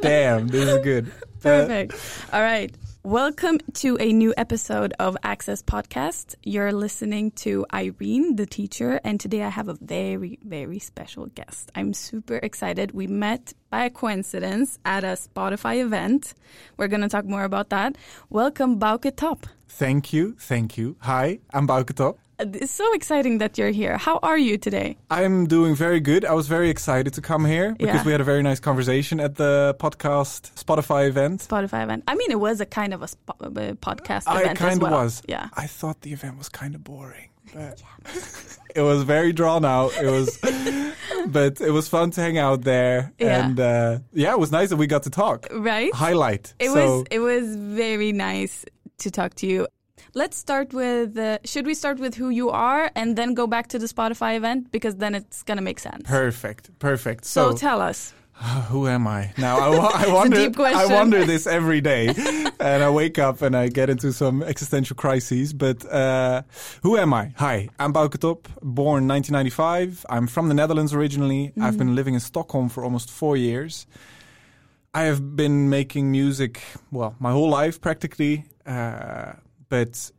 Damn, this is good. Perfect. All right. Welcome to a new episode of Access Podcast. You're listening to Irene, the teacher, and today I have a very, very special guest. I'm super excited. We met by a coincidence at a Spotify event. We're going to talk more about that. Welcome, Bauke Top. Thank you, thank you. Hi, I'm Bauke Top. It's so exciting that you're here. How are you today? I'm doing very good. I was very excited to come here because Yeah. we had a very nice conversation at the podcast Spotify event. Spotify event. I mean, it was a kind of a spo- uh, podcast I event kind of well. was. Yeah. I thought the event was kind of boring, but it was very drawn out. It was, but it was fun to hang out there, Yeah. and uh, yeah, it was nice that we got to talk. Right? Highlight. It so, was it was very nice to talk to you. Let's start with uh, should we start with who you are and then go back to the Spotify event because then it's gonna make sense. perfect, perfect. so, So, tell us. who am I now? I, I wonder. I wonder this every day, and I wake up and I get into some existential crises. But uh, who am I? Hi, I'm Bauke Top, born 1995. I'm from the Netherlands originally. I've been living in Stockholm for almost four years. I have been making music, well, my whole life practically. Uh, but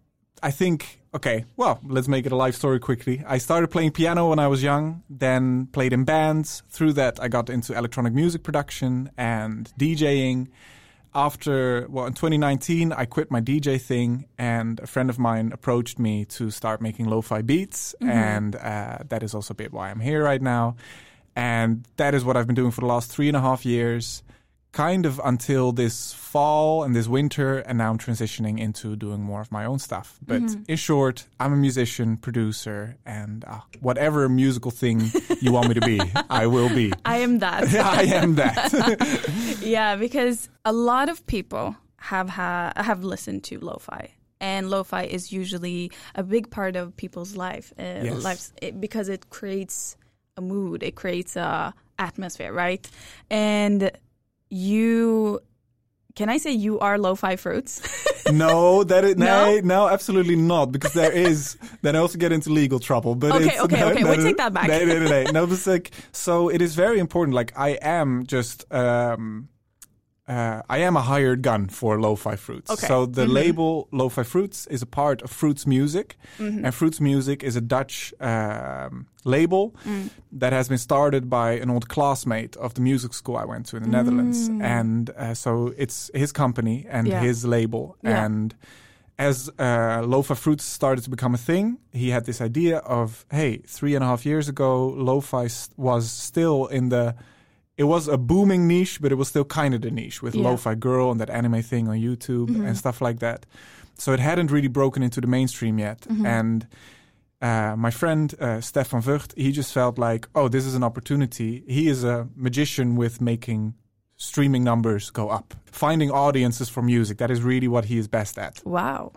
I think, okay, well, let's make it a life story quickly. I started playing piano when I was young, then played in bands. Through that, I got into electronic music production and DJing. After, well, in 2019, I quit my DJ thing, and a friend of mine approached me to start making lo fi beats. And uh, that is also a bit why I'm here right now. And that is what I've been doing for the last three and a half years, kind of until this fall and this winter. And now I'm transitioning into doing more of my own stuff. But in short, I'm a musician, producer, and uh, whatever musical thing you want me to be, I will be. I am that. I am that. yeah, because a lot of people have ha- have listened to lo-fi. And lo-fi is usually a big part of people's life, uh, Yes. lives it, because it creates a mood, it creates a atmosphere, right? And you, can I say you are lo-fi fruits? no, that is, No? no, absolutely not, because there is. Then I also get into legal trouble. But Okay, it's, okay, no, okay, no, we no, take that back. No, no, no, no. no, but it's like so. It is very important. Like I am just. um uh, I am a hired gun for Lo-Fi Fruits. Okay. So the Mhm. label Lo-Fi Fruits is a part of Fruits Music, Mm-hmm. and Fruits Music is a Dutch um, label Mm. that has been started by an old classmate of the music school I went to in the Netherlands, and uh, so it's his company and Mm. Yeah. his label. Yeah. And as uh, Lo-Fi Fruits started to become a thing, he had this idea of, hey, three and a half years ago, Lo-Fi was still in the it was a booming niche, but it was still kind of the niche with Yeah. Mm-hmm. Lo-Fi Girl and that anime thing on YouTube and stuff like that. So it hadn't really broken into the mainstream yet. Mm-hmm. And uh, my friend uh, Stefan Vught, he just felt like, oh, this is an opportunity. He is a magician with making streaming numbers go up, finding audiences for music. That is really what he is best at. wow.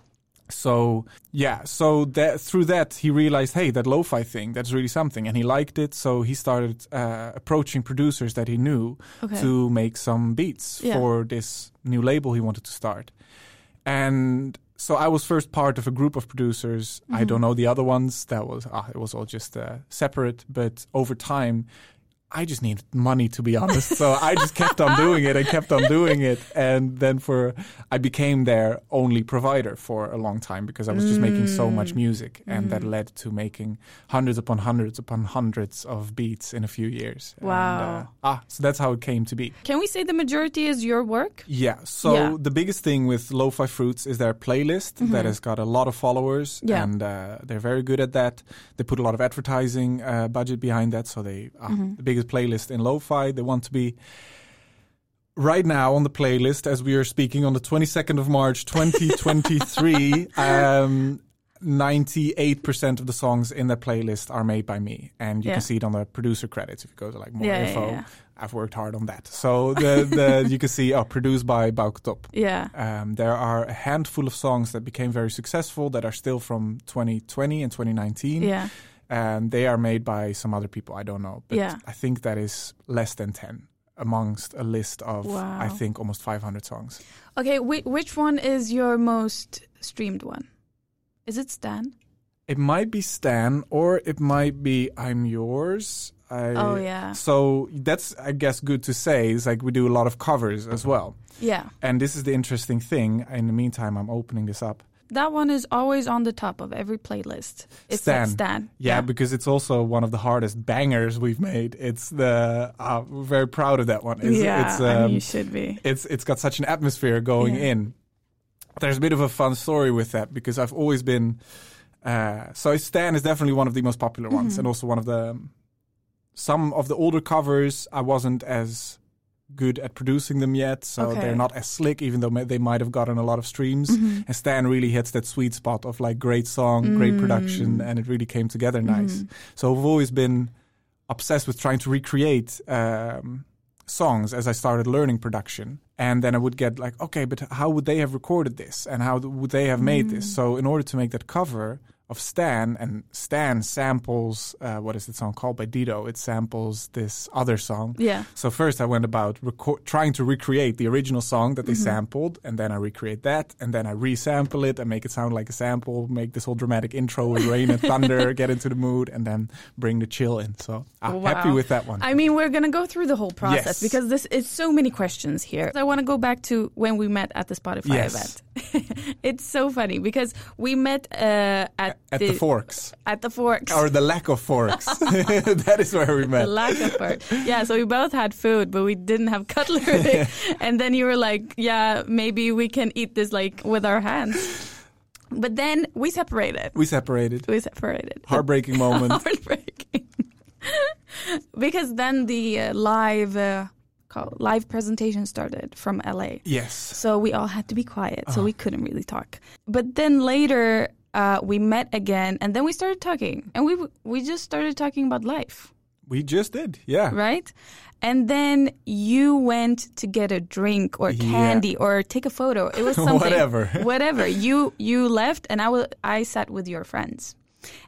So yeah, so that through that he realized, hey, that lo-fi thing, that's really something, and he liked it. So he started uh, approaching producers that he knew Okay. to make some beats Yeah. for this new label he wanted to start. And so I was first part of a group of producers. I don't know the other ones. That was ah, it was all just uh, separate. But over time, I just needed money to be honest. so I just kept on doing it and kept on doing it. And then for I became their only provider for a long time because I was just making so much music and that led to making hundreds upon hundreds upon hundreds of beats in a few years. And, Wow. uh, ah, so that's how it came to be. Can we say the majority is your work? Yeah. So Yeah. the biggest thing with Lo-Fi Fruits is their playlist that has got a lot of followers, Mm-hmm. Yeah. and uh, they're very good at that. They put a lot of advertising uh, budget behind that, so they uh, Mm-hmm. the biggest playlist in Lo-Fi. They want to be right now on the playlist as we are speaking on the 22nd of March 2023. um, 98% of the songs in that playlist are made by me and you Yeah. can see it on the producer credits if you go to like more Yeah, info yeah. I've worked hard on that. So the, the you can see oh produced by Bauke Top. Yeah. Um, there are a handful of songs that became very successful that are still from 2020 and 2019. Yeah. And they are made by some other people I don't know. But Yeah. I think that is less than 10 amongst a list of Wow. I think almost 500 songs. Okay, whi- which one is your most streamed one? Is it Stan? It might be Stan or it might be I'm yours. I, Oh, yeah. So that's I guess good to say. Is like we do a lot of covers as well. Yeah. And this is the interesting thing. In the meantime, I'm opening this up. That one is always on the top of every playlist. It's Stan. Stan. Yeah, because it's also one of the hardest bangers we've made. It's the uh, we're very proud of that one. It's, yeah, it's, I mean, um, you should be. it's it's got such an atmosphere going Yeah. in. There's a bit of a fun story with that because I've always been. Uh, so Stan is definitely one of the most popular ones, Mm-hmm. and also one of the. Some of the older covers, I wasn't as good at producing them yet, so Okay. they're not as slick, even though they might have gotten a lot of streams. Mm-hmm. And Stan really hits that sweet spot of like great song, great Mm. production, and it really came together nice. So I've always been obsessed with trying to recreate um, songs as I started learning production. And then I would get like, okay, but how would they have recorded this? And how would they have made this? So in order to make that cover of Stan, and Stan samples, uh, what is the song called by Dido? It samples this other song. Yeah. So first I went about reco- trying to recreate the original song that they Mm-hmm. sampled, and then I recreate that, and then I resample it and make it sound like a sample, make this whole dramatic intro with rain and thunder, get into the mood, and then bring the chill in. So I'm Wow. happy with that one. I mean, we're going to go through the whole process Yes. because this is so many questions here. I want to go back to when we met at the Spotify Yes. event. it's so funny because we met uh, at, At the, forks, At the forks. or the lack of forks. that is where we met. the lack of fork. Yeah, so we both had food, but we didn't have cutlery. and then you were like, "Yeah, maybe we can eat this like with our hands." But then we separated. We separated. We separated. Heartbreaking moment. Heartbreaking. because then the uh, live uh, call, live presentation started from LA. yes. So we all had to be quiet, Uh-huh. so we couldn't really talk. But then later uh, we met again, and then we started talking, and we we just started talking about life, We just did. Yeah. right? And then you went to get a drink or Yeah. candy or take a photo. It was something, Whatever. whatever. You you left, and I was I sat with your friends,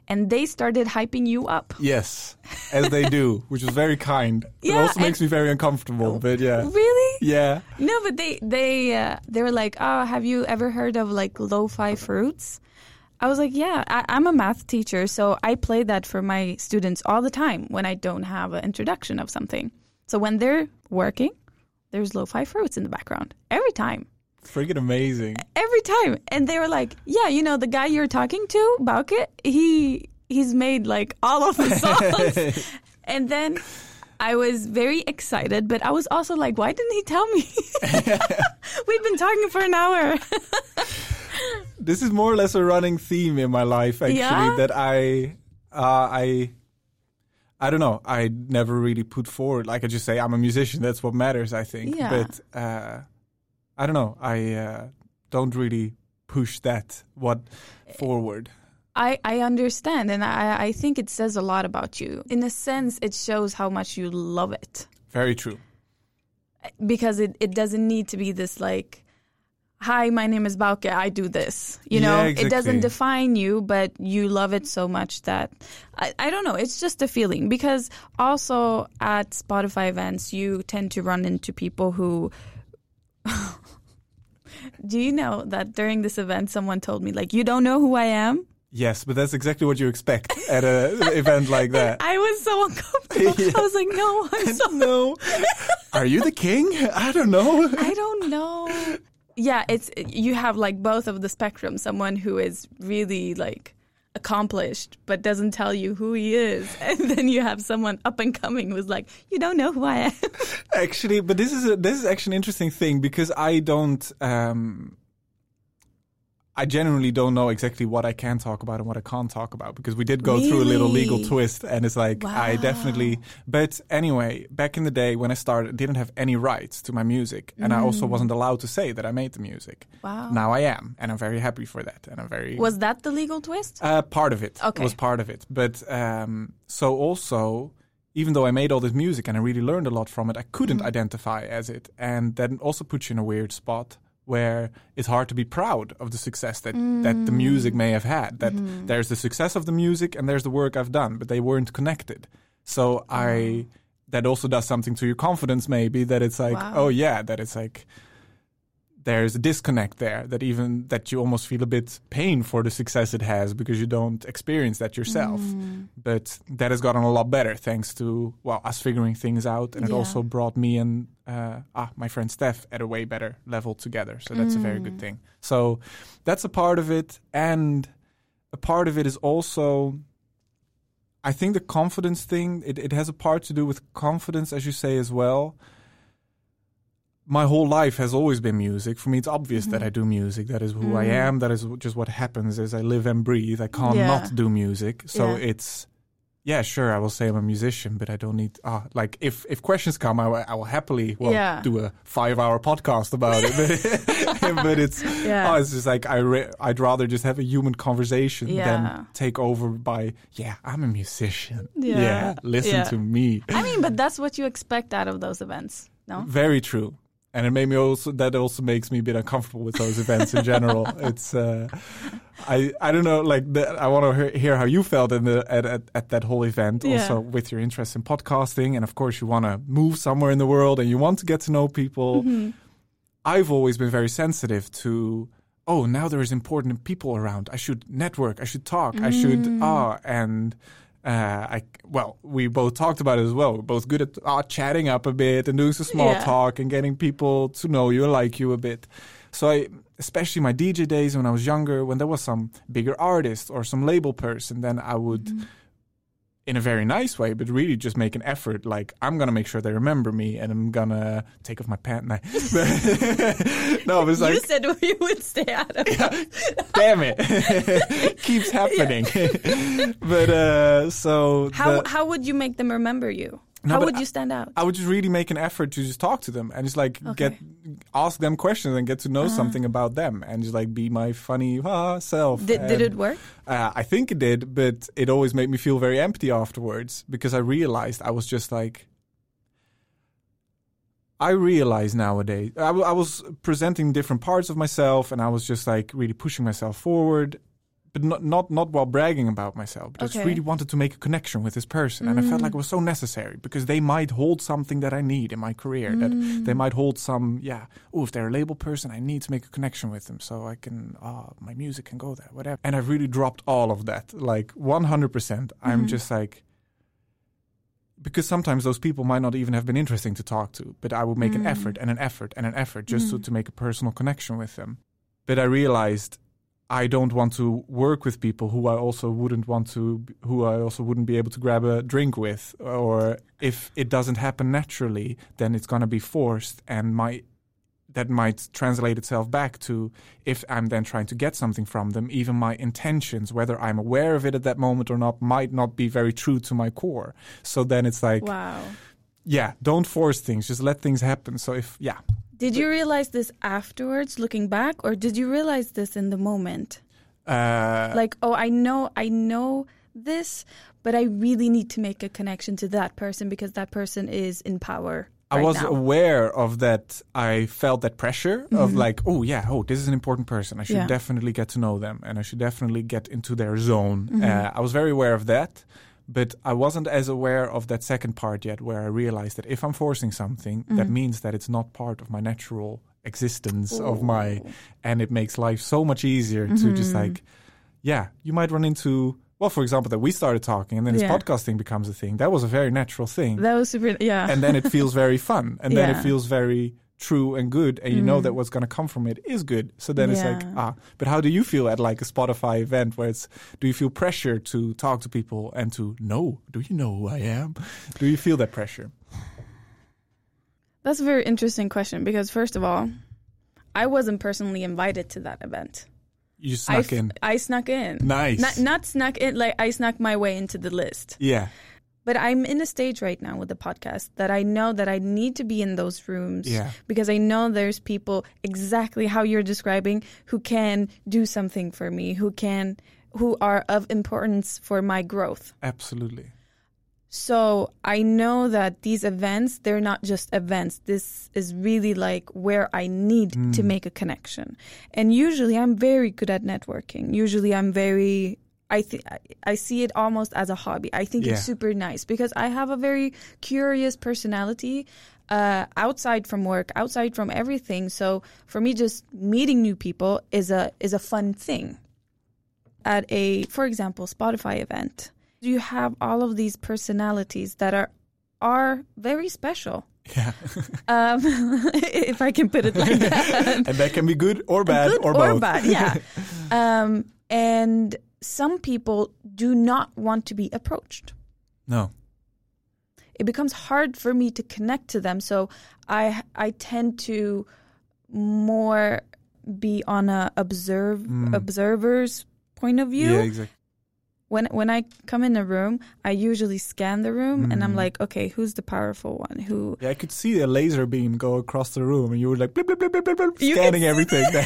and they started hyping you up. Yes. As they do, which was very kind. it also makes me very uncomfortable, but yeah. Really? Yeah. No, but they they uh, they were like, "Oh, have you ever heard of like lo-fi fruits?" I was like, "Yeah, I, I'm a math teacher, so I play that for my students all the time when I don't have an introduction of something. So when they're working, there's lo-fi fruits in the background every time, Freaking amazing. every time." And they were like, "Yeah, you know, the guy you're talking to, Bauke, he he's made like all of the songs." and then I was very excited, but I was also like, why didn't he tell me? We've been talking for an hour. this is more or less a running theme in my life actually Yeah? that I uh, I I don't know I never really put forward like I just say I'm a musician that's what matters I think Yeah. but uh, I don't know I uh, don't really push that what forward I, I understand, and I, I think it says a lot about you. In a sense, it shows how much you love it very true because it, it doesn't need to be this like, hi, my name is Bauke, I do this. You know, Yeah, it doesn't define you, but you love it so much that I, I don't know, it's just a feeling because also at Spotify events, you tend to run into people who. Do you know that during this event, someone told me, like, you don't know who I am? Yes but that's exactly what you expect at an event like that I was so uncomfortable. I was like, no, I'm so no are you the king I don't know I don't know. Yeah, it's you have like both of the spectrum. Someone who is really like accomplished but doesn't tell you who he is, and then you have someone up and coming who's like, you don't know who I am. Actually, but this is a, this is actually an interesting thing because I don't. Um, I genuinely don't know exactly what I can talk about and what I can't talk about because we did go through a little legal twist and it's like I definitely. But anyway, back in the day when I started, I didn't have any rights to my music, and I also wasn't allowed to say that I made the music. Mm. Wow. Now I am, and I'm very happy for that, and I'm very Was that the legal twist? uh, part of it Okay. was part of it. But um, so also, even though I made all this music and I really learned a lot from it, I couldn't Mm-hmm. identify as it, and that also puts you in a weird spot where it's hard to be proud of the success that that the music may have had. That Mm-hmm. there's the success of the music and there's the work I've done, but they weren't connected. So I that also does something to your confidence, maybe that it's like, Wow. oh yeah, that it's like there's a disconnect there that even that you almost feel a bit pain for the success it has because you don't experience that yourself. Mm. But that has gotten a lot better thanks to well us figuring things out, and it also brought me and uh, ah my friend Steph at a way better level together. So that's a very good Mm. thing. So that's a part of it, and a part of it is also. I think the confidence thing, it, it has a part to do with confidence, as you say as well my whole life has always been music. For me, it's obvious that Mhm. I do music. That is who I Mm. am. That is just what happens as I live and breathe. I can't Yeah. not do music. So Yeah. it's, yeah, sure, I will say I'm a musician, but I don't need, ah, like if, if questions come, I will, I will happily, well, Yeah. do a five hour podcast about it. But, but it's, Yeah. oh, it's just like, I re- I'd rather just have a human conversation than take over by, yeah, I'm a musician. Yeah. listen to me. I mean, but that's what you expect out of those events. No? Very true. And it made me also that also makes me a bit uncomfortable with those events in general. It's uh, I I don't know like the, I want to hear, hear how you felt in the at, at, at that whole event. Yeah. Also with your interest in podcasting, and of course you want to move somewhere in the world and you want to get to know people. Mhm. I've always been very sensitive to. Oh, now there is important people around. I should network. I should talk. I should Mm. ah and. Uh, I well, we both talked about it as well. We're both good at uh, chatting up a bit and doing some small Yeah. talk and getting people to know you and like you a bit. So I, especially my DJ days when I was younger, when there was some bigger artist or some label person, then I would, Mm-hmm. In a very nice way, but really just make an effort. Like I'm gonna make sure they remember me, and I'm gonna take off my pant. No, no, it was you like, said you would stay out of it. damn it, keeps happening. but uh, so How the- how would you make them remember you? No, how would you stand out? I would just really make an effort to just talk to them and just like Okay. get ask them questions and get to know Uh-huh. something about them and just like be my funny ah, self. Did, did it work? Uh, I think it did, but it always made me feel very empty afterwards because I realized I was just like. I realize nowadays I, w- I was presenting different parts of myself and I was just like really pushing myself forward, but not not not while bragging about myself. But I just really wanted to make a connection with this person, and I felt Mm. like it was so necessary because they might hold something that I need in my career. That Mm. they might hold some yeah. Oh, if they're a label person, I need to make a connection with them so I can ah my music can go there, whatever. And I really dropped all of that, like one hundred percent. I'm Mhm. just like because sometimes those people might not even have been interesting to talk to, but I would make an Mm. effort and an effort and an effort just to, Mm. to make a personal connection with them. But I realized I don't want to work with people who I also wouldn't want to, who I also wouldn't be able to grab a drink with. Or if it doesn't happen naturally, then it's going to be forced and my that might translate itself back to if I'm then trying to get something from them, even my intentions, whether I'm aware of it at that moment or not, might not be very true to my core. So then it's like, Wow. yeah, don't force things, just let things happen. So if, yeah, Did you realize this afterwards, looking back, or did you realize this in the moment? uh, Like, oh, I know, I know this, but I really need to make a connection to that person because that person is in power. I right was now. aware of that. I felt that pressure of Mhm. like, oh yeah, oh this is an important person. I should Yeah. definitely get to know them, and I should definitely get into their zone. Mhm. Uh, I was very aware of that, but I wasn't as aware of that second part yet, where I realized that if I'm forcing something, that Mhm. means that it's not part of my natural existence of my, and it makes life so much easier to just Mhm. like, yeah, you might run into. Well, for example, that we started talking, and then this Yeah. podcasting becomes a thing. That was a very natural thing That was super, yeah. and then it feels very fun and then it feels very true and good and you know Mm. that what's going to come from it is good so then it's like ah but how do you feel at like a spotify event where it's do you feel pressure to talk to people and to know do you know who i am do you feel that pressure That's a very interesting question because, first of all, I wasn't personally invited to that event. you I, snuck f- in I snuck in. nice Not, not snuck in, like I snuck my way into the list. yeah But I'm in a stage right now with the podcast that I know that I need to be in those rooms yeah because I know there's people exactly how you're describing who can do something for me, who can, who are of importance for my growth. absolutely So I know that these events, they're not just events. This is really like where I need to Mm. make a connection. And usually I'm very good at networking. Usually I'm very I think I see it almost as a hobby. I think Yeah. it's super nice because I have a very curious personality uh, outside from work, outside from everything. So for me, just meeting new people is a is a fun thing. At a, for example, Spotify event, you have all of these personalities that are are very special. Yeah. Um, if I can put it like that. and that can be good or bad Good or, or both. bad, yeah. um, and some people do not want to be approached. no. It becomes hard for me to connect to them, so I I tend to more be on a observe Mm. observer's point of view. Yeah, exactly. When when I come in a room, I usually scan the room and I'm Mm. like, okay, who's the powerful one? Who Yeah, I could see a laser beam go across the room, and you were like blip, blip, blip, blip, blip, scanning everything. no,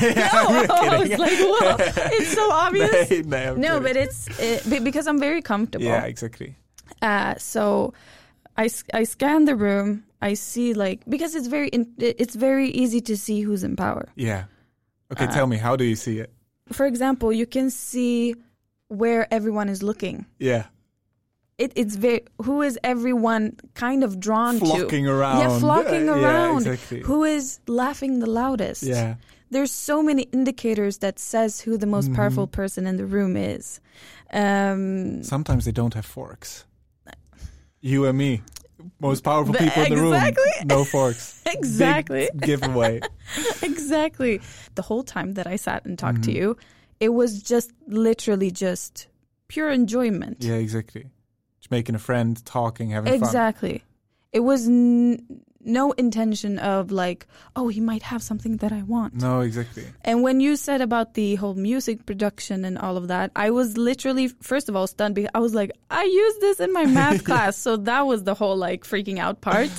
I was like, whoa, it's so obvious. no, no, No, but it's it, be- because I'm very comfortable. yeah, exactly. Uh, so I, I scan the room. I see like because it's very in, it's very easy to see who's in power. Yeah. Okay, Uh, tell me, how do you see it? For example, you can see where everyone is looking. Yeah, It, it's very who is everyone kind of drawn to? flocking around. Yeah, flocking Uh, around. Yeah, exactly. Who is laughing the loudest? Yeah, There's so many indicators that says who the most Mhm. powerful person in the room is. Um, sometimes they don't have forks. You and me, most powerful But people in the room, no forks. exactly. Big giveaway. exactly. The whole time that I sat and talked to Mhm. you, it was just literally just pure enjoyment. yeah, exactly. Just making a friend, talking, having fun. exactly. It was n- no intention of like, oh, he might have something that I want. No, exactly. And when you said about the whole music production and all of that, I was literally, first of all, stunned because I was like, I used this in my math class. So that was the whole like freaking out part.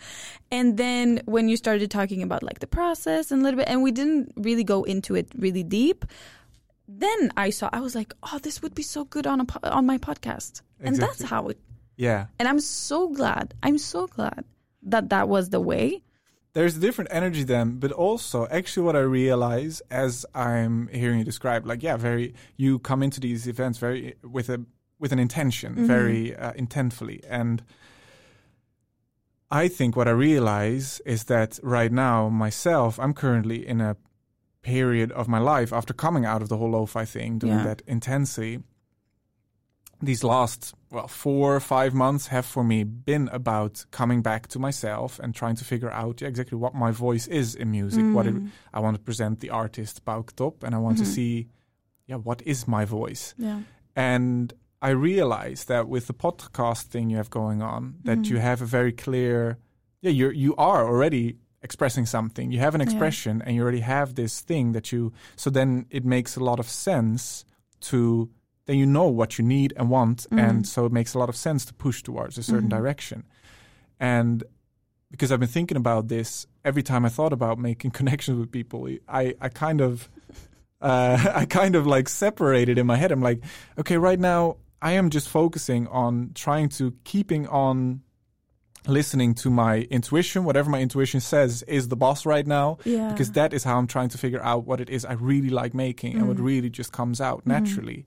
and then when you started talking about like the process and a little bit, and we didn't really go into it really deep. Then I saw, I was like, oh, this would be so good on a po- on my podcast. exactly. And that's how it, Yeah. and I'm so glad, I'm so glad that that was the way. there's a different energy then, but also actually what I realize as I'm hearing you describe, like yeah, very you come into these events very with a with an intention, Mhm. very uh, intentfully, and I think what I realize is that right now myself, I'm currently in a period of my life after coming out of the whole lo-fi thing, doing Yeah. that intensely. These last well four or five months have for me been about coming back to myself and trying to figure out exactly what my voice is in music. What it, Mm. I want to present the artist Bauke Top, and I want Mhm. to see, yeah, what is my voice? Yeah. And I realize that with the podcast thing you have going on, that Mhm. you have a very clear, yeah, you're you are already expressing something. You have an Yeah. expression, and you already have this thing that you. So then it makes a lot of sense to. Then you know what you need and want, Mhm. and so it makes a lot of sense to push towards a certain Mhm. direction. And because I've been thinking about this every time I thought about making connections with people, I I kind of uh, I kind of like separated in my head. I'm like, okay, right now I am just focusing on trying to keeping on listening to my intuition. Whatever my intuition says is the boss right now, Yeah. because that is how I'm trying to figure out what it is I really like making and what Mhm. really just comes out Mhm. naturally.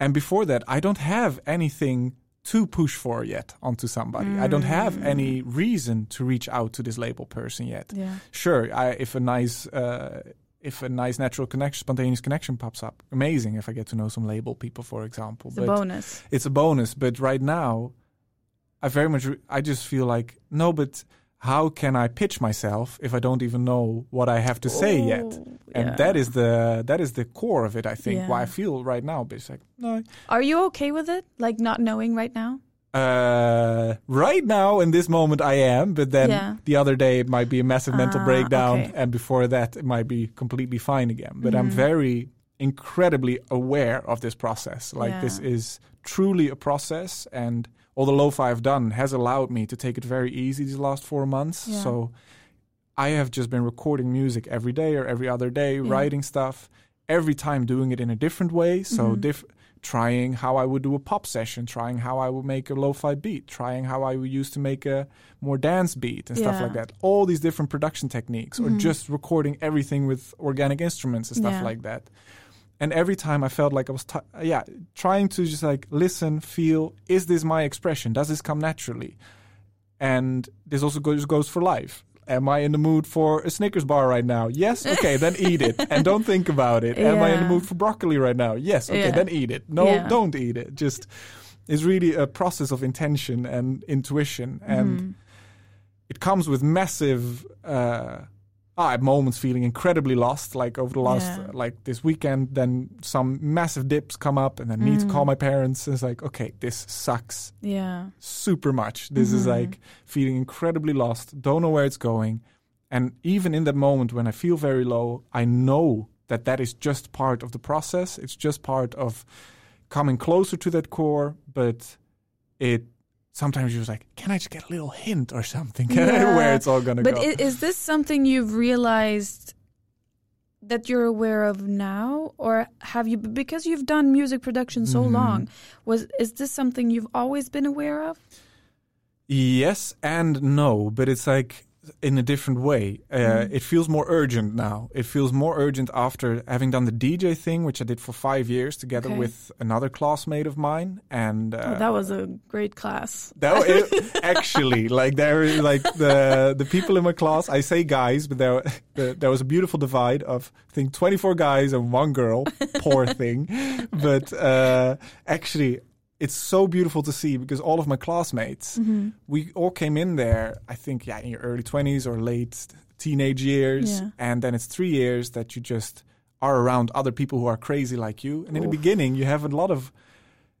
And before that, I don't have anything to push for yet onto somebody. I don't have Mm. any reason to reach out to this label person yet yeah. sure I, if a nice uh, if a nice natural connection spontaneous connection pops up amazing if i get to know some label people for example It's a but bonus. it's a bonus but right now i very much re- i just feel like no but how can i pitch myself if i don't even know what i have to say yet Oh, and yeah. that is the that is the core of it i think why i feel right now but it's like no Are you okay with it? Like not knowing right now? uh, right now in this moment I am, but then Yeah. the other day it might be a massive mental Ah, breakdown, okay. and before that it might be completely fine again. But I'm Mhm. very incredibly aware of this process. Like this is truly a process, and all the lo-fi I've done has allowed me to take it very easy these last four months. Yeah. So I have just been recording music every day or every other day, Yeah. writing stuff. Every time doing it in a different way. So Mhm. diff- trying how I would do a pop session, trying how I would make a lo-fi beat, trying how I would use to make a more dance beat and stuff like that. All these different production techniques, or Mhm. just recording everything with organic instruments and stuff Yeah. like that. And every time I felt like I was, t- yeah, trying to just like listen, feel, is this my expression? Does this come naturally? And this also goes goes for life. Am I in the mood for a Snickers bar right now? Yes. Okay, then eat it and don't think about it. Am I in the mood for broccoli right now? Yes. Okay, Yeah. then eat it. No, Yeah. don't eat it. Just it's really a process of intention and intuition, and Mm-hmm. it comes with massive. Uh, ah, at moments feeling incredibly lost, like over the last, Yeah. like this weekend. Then some massive dips come up, and I need to Mm. call my parents. It's like, okay, this sucks Yeah. super much. This is Mhm. like feeling incredibly lost, don't know where it's going. And even in that moment when I feel very low, I know that that is just part of the process. It's just part of coming closer to that core. But it sometimes you're just like, can I just get a little hint or something Yeah. where it's all going to go? But is this something you've realized that you're aware of now, or have you because you've done music production so Mhm. long? Was is this something you've always been aware of? Yes and no, but it's like in a different way. Uh, Mm. It feels more urgent now. It feels more urgent after having done the DJ thing, which I did for five years together Okay. with another classmate of mine. And uh, oh, that was a great class. that it, actually like there like the the people in my class. I say guys, but there the, there was a beautiful divide of I think twenty four guys and one girl. Poor thing, but uh, actually. It's so beautiful to see because all of my classmates, Mm-hmm. we all came in there, I think, yeah, in your early 20s or late teenage years. Yeah. And then it's three years that you just are around other people who are crazy like you. And in the beginning, you have a lot of.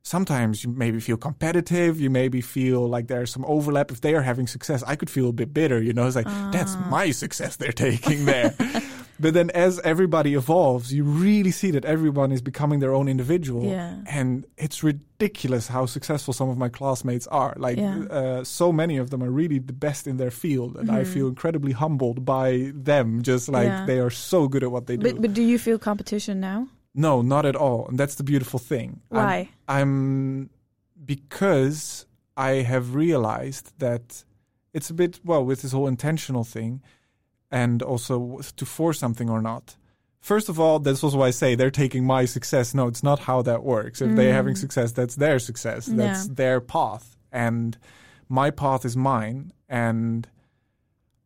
Sometimes you maybe feel competitive. You maybe feel like there's some overlap. If they are having success, I could feel a bit bitter. You know, it's like that's Ah. my success they're taking there. but then, as everybody evolves, you really see that everyone is becoming their own individual. Yeah. And it's ridiculous how successful some of my classmates are. Like, Yeah. uh, so many of them are really the best in their field. And I Mhm. feel incredibly humbled by them, just like Yeah. they are so good at what they do. But but do you feel competition now? no, not at all. And that's the beautiful thing. I'm- Why? I'm because I have realized that it's a bit well with this whole intentional thing, and also to force something or not. First of all, that's also why I say they're taking my success. No, it's not how that works. If they're having Mm. success, that's their success. That's Yeah. their path, and my path is mine. And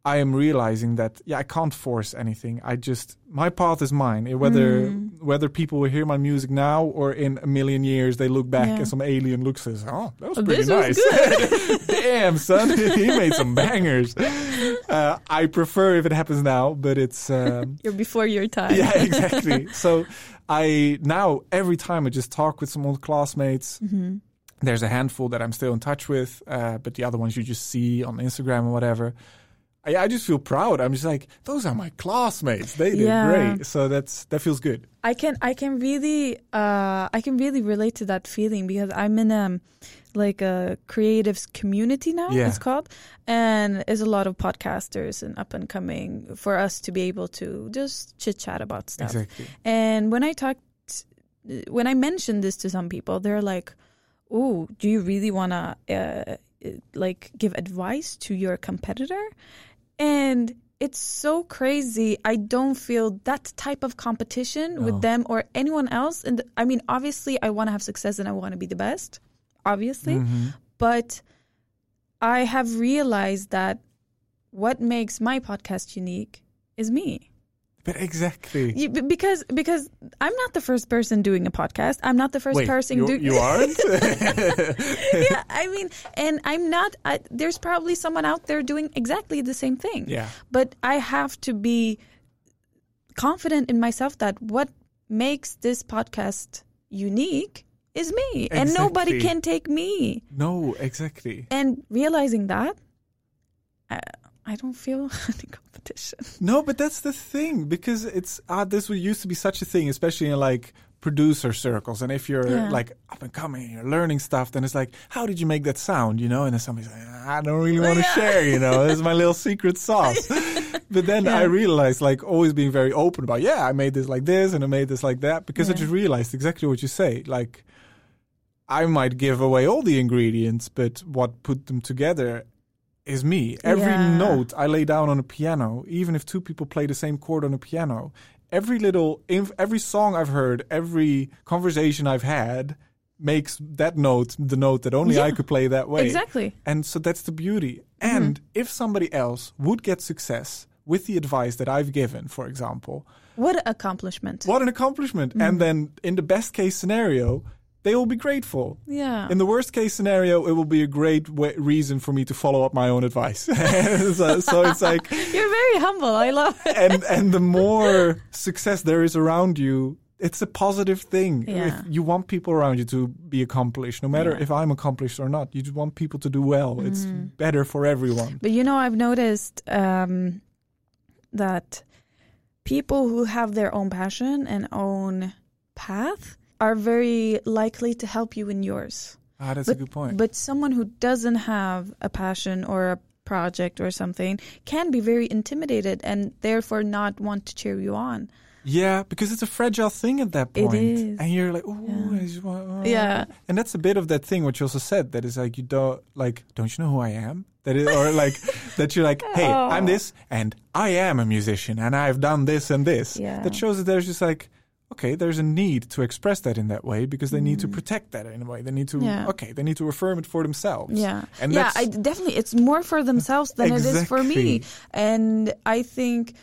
I am realizing that yeah, I can't force anything. I just my path is mine. Whether Mm. whether people will hear my music now or in a million years, they look back Yeah. and some alien looks and says, "Oh, that was pretty this was nice. Damn, son, he made some bangers." Uh, I prefer if it happens now, but it's um, You're before your time. yeah, exactly. So I now every time I just talk with some old classmates. hmm There's a handful that I'm still in touch with, uh, but the other ones you just see on Instagram or whatever. I, I just feel proud. I'm just like, those are my classmates. They did Yeah. great. So that's that feels good. I can I can really uh I can really relate to that feeling because I'm in um like a creatives community now Yeah. it's called and there's a lot of podcasters and up and coming for us to be able to just chit chat about stuff. Exactly. And when I talked when I mentioned this to some people they're like, "Oh, do you really want to uh, like give advice to your competitor?" And it's so crazy. I don't feel that type of competition No. with them or anyone else. And I mean, obviously, I want to have success and I want to be the best, obviously. Mhm. But I have realized that what makes my podcast unique is me. But exactly. You- because because I'm not the first person doing a podcast. I'm not the first Wait, person doing. you aren't? yeah, I mean, and I'm not. I, there's probably someone out there doing exactly the same thing. yeah. But I have to be confident in myself that what makes this podcast unique is me, and nobody can take me. No, exactly. And realizing that, I, I don't feel any competition. No, but that's the thing because it's ah, this used to be such a thing, especially in like producer circles. And if you're Yeah. like up and coming, you're learning stuff, then it's like, how did you make that sound? You know, and then somebody's like, I don't really want to Yeah. share. You know, this is my little secret sauce. but then Yeah. I realized, like, always being very open about, yeah, I made this like this and I made this like that because I just realized exactly what you say, like. I might give away all the ingredients, but what put them together is me. Every Yeah. note I lay down on a piano, even if two people play the same chord on a piano, every little, inf- every song I've heard, every conversation I've had makes that note the note that only I could play that way. Exactly. And so that's the beauty. Mm-hmm. And if somebody else would get success with the advice that I've given, for example, What an accomplishment. what an accomplishment. Mm-hmm. And then in the best case scenario, they will be grateful. Yeah. In the worst case scenario, it will be a great wa reason for me to follow up my own advice. so, so it's like, You're very humble. I love it. and and the more success there is around you, it's a positive thing. Yeah. If you want people around you to be accomplished, no matter Yeah. if I'm accomplished or not. You just want people to do well. It's Mm-hmm. better for everyone. But you know, I've noticed um, that people who have their own passion and own path are very likely to help you in yours. Ah, that's a good point. But someone who doesn't have a passion or a project or something can be very intimidated and therefore not want to cheer you on. yeah, because it's a fragile thing at that point. is. And you're like, oh, Yeah. Yeah. And that's a bit of that thing what you also said that is like you don't like don't you know who I am? That is or like that you're like, hey, Oh. I'm this and I am a musician and I've done this and this. Yeah. That shows that there's just like okay, there's a need to express that in that way because they need to protect that in a way. They need to Mm. Yeah. okay, they need to affirm it for themselves. Yeah, And yeah, I definitely. It's more for themselves than it is for me. Exactly. And I think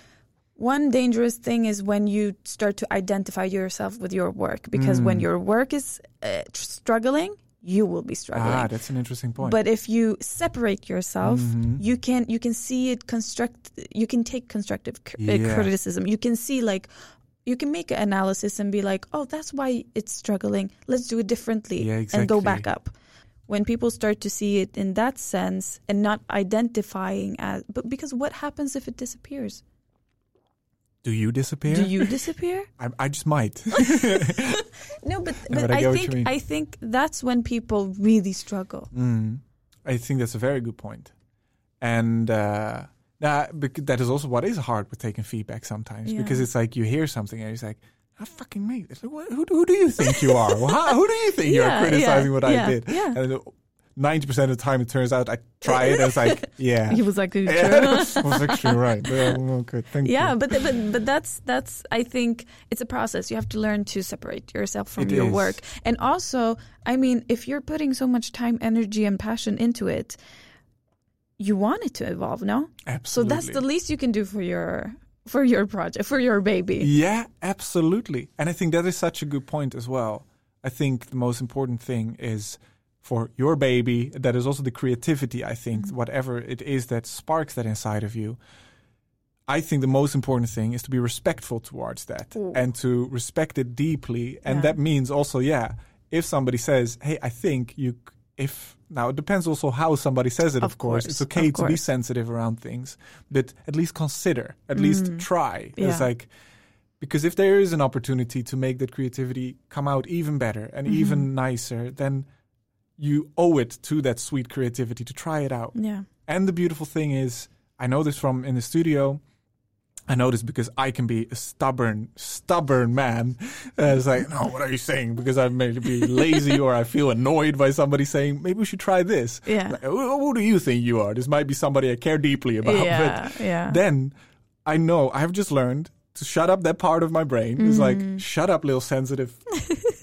one dangerous thing is when you start to identify yourself with your work, because when Mm. your work is uh, struggling, you will be struggling. Ah, that's an interesting point. But if you separate yourself, Mhm. you can you can see it construct. You can take constructive cr- uh, Yeah. criticism. You can see like. You can make an analysis and be like, "Oh, that's why it's struggling. Let's do it differently Yeah, and go back up." When people start to see it in that sense and not identifying as, but because what happens if it disappears? Do you disappear? Do you disappear? I, I just might. No, but No, but, but I I, get what you think. I think that's when people really struggle. Mm. I think that's a very good. And uh, bec- that is also what is hard with taking feedback sometimes Yeah. because it's like you hear something and it's like, I fucking like, who, who do you think you are? Well, how, who do you think Yeah, you're criticizing what I did? And ninety percent of the time, it turns out I try it. and It's like, yeah, He was like, yeah, I was actually right. Good, thank yeah you. but, but but that's that's i think it's a process you have to learn to separate yourself from It your is. work and also i mean if you're putting so much time energy and passion into it you want it to evolve no Absolutely. so that's the least you can do for your for your project for your baby Yeah, absolutely. And I think that is such a good point as well. I think the most important thing is for your baby, that is also the creativity, I think, mm-hmm. whatever it is that sparks that inside of you. I think the most important thing is to be respectful towards that Ooh. and to respect it deeply. And Yeah. that means also, yeah, if somebody says, hey, I think you, if, now it depends also how somebody says it, of, Of course. course, It's okay of to be sensitive around things, but at least consider, at least try. It's Mm. Like, because if there is an opportunity to make that creativity come out even better and Mm-hmm. even nicer, then you owe it to that sweet creativity to try it out. yeah And the beautiful thing is, I know this from in the studio. I know this because I can be a stubborn, stubborn man. Uh, it's like, no, what are you saying? Because I may be lazy or I feel annoyed by somebody saying, maybe we should try this. Yeah. Like, who, who do you think you are? This might be somebody I care deeply about. yeah But yeah then I know I've just learned to shut up that part of my brain. It's like, Mm-hmm. shut up, little sensitive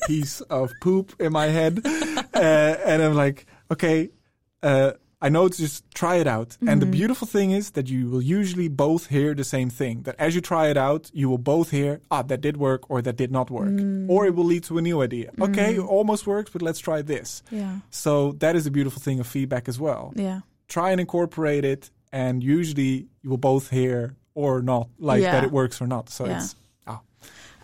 piece of poop in my head. uh, and I'm like, okay, uh, I know it's just try it out. And Mm-hmm. the beautiful thing is that you will usually both hear the same thing. That as you try it out, you will both hear, ah, that did work or that did not work. Mm. Or it will lead to a new idea. Okay, it almost works, but let's try this. yeah So that is the beautiful thing of feedback as well yeah try and incorporate it and usually you will both hear or not like Yeah. that it works or not so Yeah. it's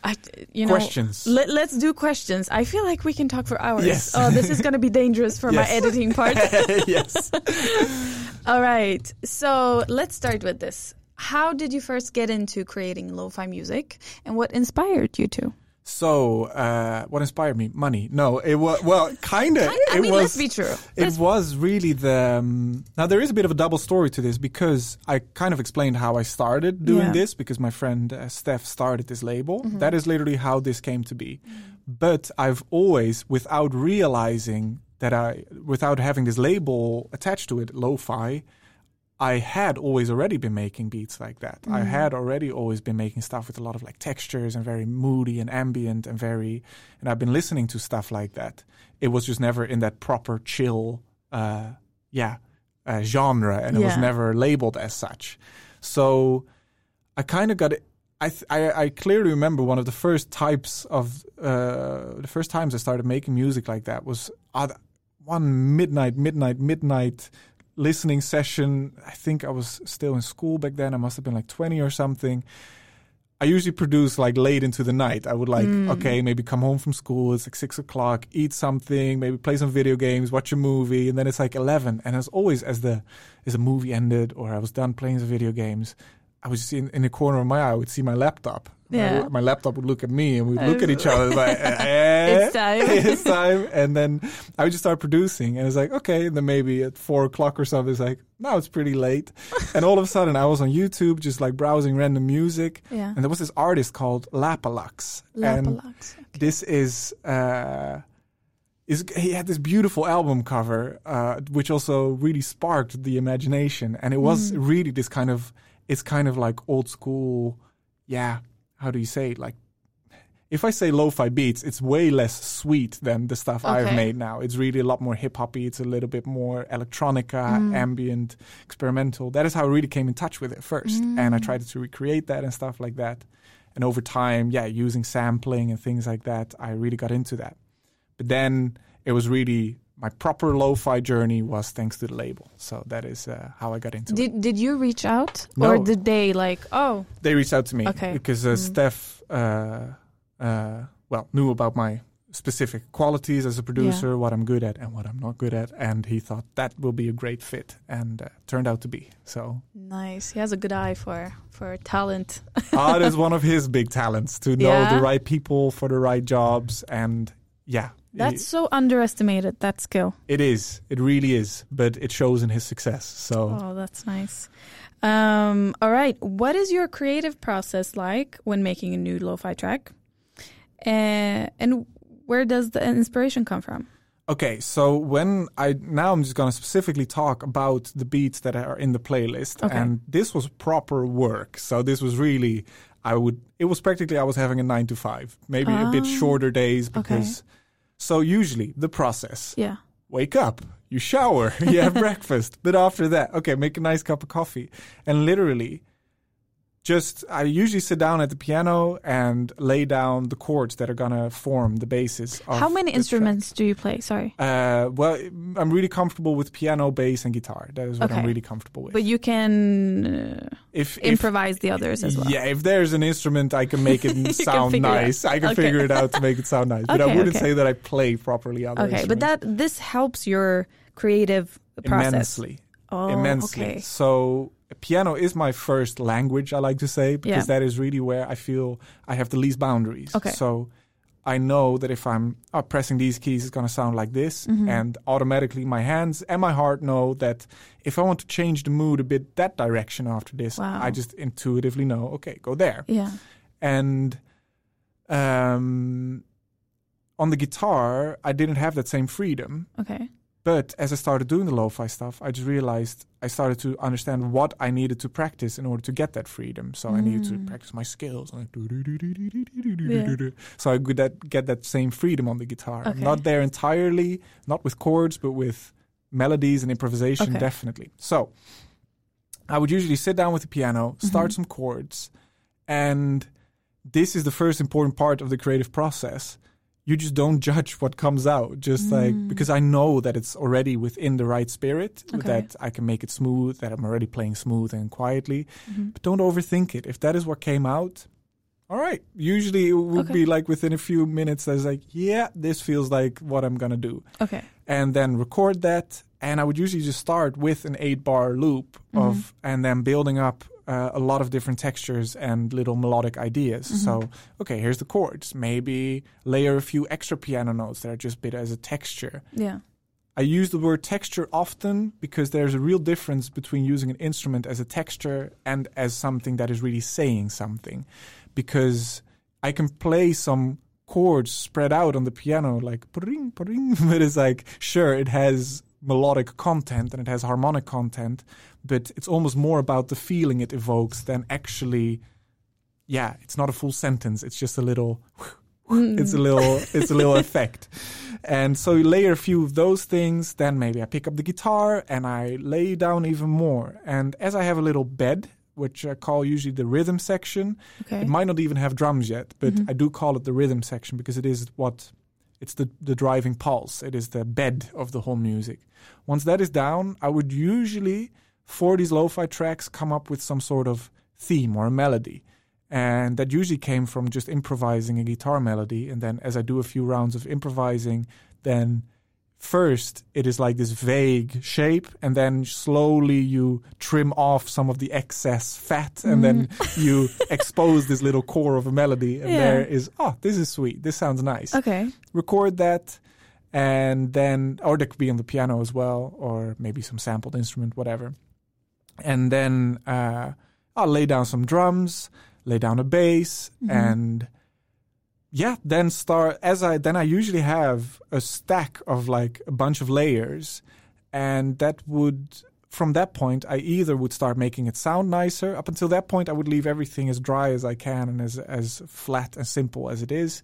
I, you know, questions Let, let's do questions. I feel like we can talk for hours. Yes. Oh, this is going to be dangerous for my editing part. yes All right. So let's start with this. How did you first get into creating lo-fi music, and what inspired you to? So uh, what inspired me money no it was well kind of I it mean, was let's be true. it Let's- was really the um, now there is a bit of a double story to this because I kind of explained how I started doing Yeah. Mm-hmm. this because my friend uh, Steph started this label. That is literally how this came to be. But I've always, without realizing that I, without having this label attached to it, lo-fi, I had always already been making beats like that. I had already always been making stuff with a lot of like textures and very moody and ambient and very, and I've been listening to stuff like that. It was just never in that proper chill, uh, yeah, uh, genre, and it was never labeled as such. So I kind of got it. I, th- I I clearly remember one of the first types of uh, the first times I started making music like that was uh, one midnight, midnight, midnight listening session. I think I was still in school back then. I must have been like twenty or something. I usually produce like late into the night. I would like, mm. okay, maybe come home from school. It's like six o'clock, eat something, maybe play some video games, watch a movie, and then it's like eleven. And as always, as the as the movie ended or I was done playing the video games, I was just in, in the corner of my eye. I would see my laptop. Yeah. My, my laptop would look at me, and we'd look at each other like, eh, It's time. it's time. And then I would just start producing, and it's like, okay. And then maybe at four o'clock or something, it's like, now it's pretty late. and all of a sudden, I was on YouTube, just like browsing random music, Yeah. and there was this artist called Lapalux. And Lapalux. this is uh is he had this beautiful album cover uh which also really sparked the imagination and it was really this kind of it's kind of like old school yeah how do you say it like if I say lo-fi beats, it's way less sweet than the stuff I've made now. It's really a lot more hip hoppy. It's a little bit more electronica, mm. ambient, experimental. That is how I really came in touch with it first, and I mm. tried to recreate that and stuff like that. And over time, yeah, using sampling and things like that, I really got into that. But then it was really my proper lo-fi journey was thanks to the label. So that is uh, how I got into it. Did did you reach out No. or did they like oh They reached out to me Okay. because uh, Steph, uh, uh, well, knew about my specific qualities as a producer, what I'm good at and what I'm not good at, and he thought that will be a great fit, and uh, turned out to be. So nice he has a good eye for for talent art is one of his big talents to know Yeah. the right people for the right jobs, and yeah, that's so underestimated that skill it is. It really is, but it shows in his success. So oh that's nice um all right what is your creative process like when making a new lo-fi track uh, and where does the inspiration come from Okay, so when I now I'm just gonna specifically talk about the beats that are in the playlist, Okay. and this was proper work. So this was really, I would, it was practically I was having a nine to five, maybe a bit Ah, shorter days because. So usually the process: yeah wake up, you shower, you have breakfast, but after that, okay, make a nice cup of coffee, and literally. Just, I usually sit down at the piano and lay down the chords that are gonna form the basis. Of how many the track. instruments do you play sorry Uh, well, I'm really comfortable with piano, bass, and guitar. That is what I'm really comfortable with. but you can uh, if, if improvise the others as well yeah, if there's an instrument, I can make it sound figure it nice. I can Okay. figure it out to make it sound nice. But I wouldn't okay. say that I play properly other Okay, but that this helps your creative process. immensely, Oh, immensely. okay. So piano is my first language. I like to say because Yeah. that is really where I feel I have the least boundaries. Okay. So. I know that if I'm uh, pressing these keys, it's going to sound like this. Mm-hmm. And automatically, my hands and my heart know that if I want to change the mood a bit that direction after this, Wow. I just intuitively know, okay, go there. Yeah. And um, on the guitar, I didn't have that same freedom. Okay. But as I started doing the lo-fi stuff, I just realized I started to understand what I needed to practice in order to get that freedom. So I needed to practice my skills. Like, Yeah. So I could that, get that same freedom on the guitar. I'm not there entirely, not with chords, but with melodies and improvisation, Okay. definitely. So I would usually sit down with the piano, start Mhm. some chords, and this is the first important part of the creative process. You just don't judge what comes out, just like Mm. because I know that it's already within the right spirit, Okay. that I can make it smooth, that I'm already playing smooth and quietly. Mhm. But don't overthink it. If that is what came out, all right. Usually it would Okay. be like within a few minutes, I was like, yeah, this feels like what I'm gonna do Okay. and then record that. And I would usually just start with an eight bar loop of, Mhm. and then building up uh, a lot of different textures and little melodic ideas. Mhm. So, okay, here's the chords. Maybe layer a few extra piano notes that are just bit as a texture. Yeah. I use the word texture often because there's a real difference between using an instrument as a texture and as something that is really saying something. Because I can play some chords spread out on the piano like pring pring, but it's like sure it has melodic content and it has harmonic content, but it's almost more about the feeling it evokes than actually. Yeah, it's not a full sentence. It's just a little. It's a little. It's a little effect. And so you layer a few of those things. Then maybe I pick up the guitar and I lay down even more. And as I have a little bed, which I call usually the rhythm section, Okay. it might not even have drums yet, but Mhm. I do call it the rhythm section because it is what it's the the driving pulse. It is the bed of the whole music. Once that is down, I would usually for these lo-fi tracks come up with some sort of theme or a melody. And that usually came from just improvising a guitar melody. And then as I do a few rounds of improvising, then first it is like this vague shape and then slowly you trim off some of the excess fat and then mm. you expose this little core of a melody and Yeah. there is oh this is sweet this sounds nice Okay. record that and then or that could be on the piano as well or maybe some sampled instrument whatever and then uh, i'll lay down some drums lay down a bass Mhm. and yeah then start as i then i usually have a stack of like a bunch of layers. And that would from that point i either would start making it sound nicer. Up until that point i would leave everything as dry as i can and as as flat and simple as it is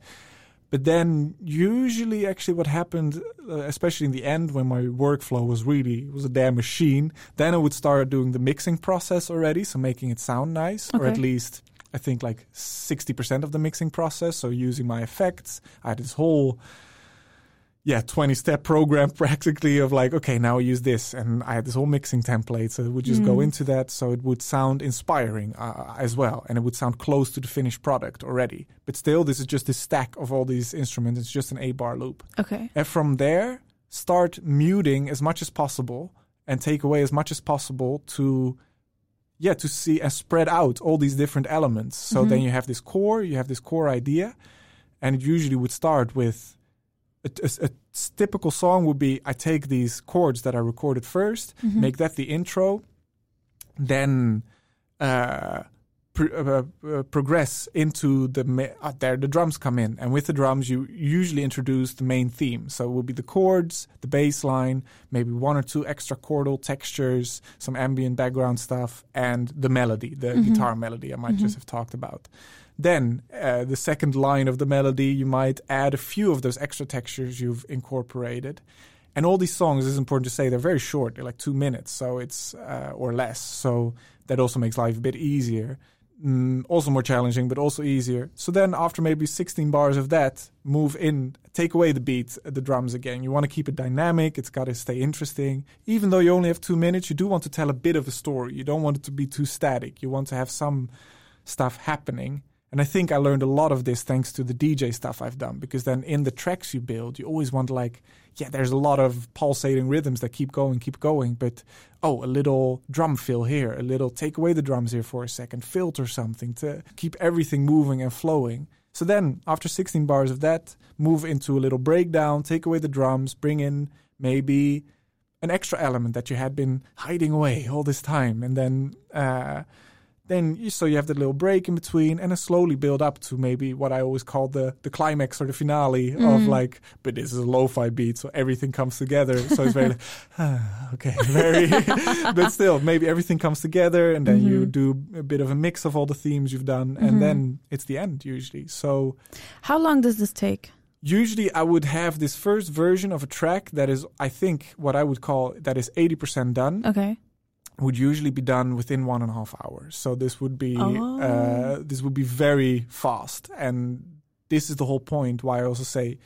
but then usually actually what happened uh, especially in the end when my workflow was really was a damn machine then i would start doing the mixing process already so making it sound nice or at least i think like 60% of the mixing process so using my effects. I had this whole yeah 20 step program practically of like okay now I use this. And i had this whole mixing template. So it would just go Mm. into that. So it would sound inspiring uh, as well. And it would sound close to the finished product already. But still this is just this stack of all these instruments. It's just an a bar loop. Okay. and from there start muting as much as possible and take away as much as possible to yeah to see and spread out all these different elements. So Mhm. then you have this core you have this core idea. And it usually would start with a, a- a typical song would be i take these chords that i recorded 1st Mhm. make that the intro then uh, pr- uh, uh, progress into the ma- uh, there the drums come in and with the drums you usually introduce the main theme so it will be the chords the bass line maybe one or two extra chordal textures some ambient background stuff and the melody the Mhm. guitar melody i might Mhm. just have talked about then uh, the second line of the melody you might add a few of those extra textures you've incorporated. And all these songs is important to say they're very short they're like two minutes so it's uh, or less. So that also makes life a bit easier. Mm, also more challenging but also easier. So then after maybe 16 bars of that move in take away the beat uh, the drums again. You want to keep it dynamic it's got to stay interesting. Even though you only have two minutes you do want to tell a bit of a story. You don't want it to be too static. You want to have some stuff happening and I think I learned a lot of this thanks to the DJ stuff I've done because then in the tracks you build, you always want like, yeah, there's a lot of pulsating rhythms that keep going, keep going, but oh, a little drum fill here, a little take away the drums here for a second, filter something to keep everything moving and flowing. So then after 16 bars of that, move into a little breakdown, take away the drums, bring in maybe an extra element that you had been hiding away all this time, and then uh, then you, so you have that little break in between, and then slowly build up to maybe what I always call the the climax or the finale of Mm. like, but this is a lo-fi beat, so everything comes together. So it's very like, ah, okay, very, but still maybe everything comes together, and then you Mhm. do a bit of a mix of all the themes you've done, and then it's the end usually. So How long does this take? usually I would have this first version of a track that is, I think, what I would call that is 80% done, Okay. Would usually be done within one and a half hours. So this would be Oh. uh, this would be very fast, and this is the whole point why I also say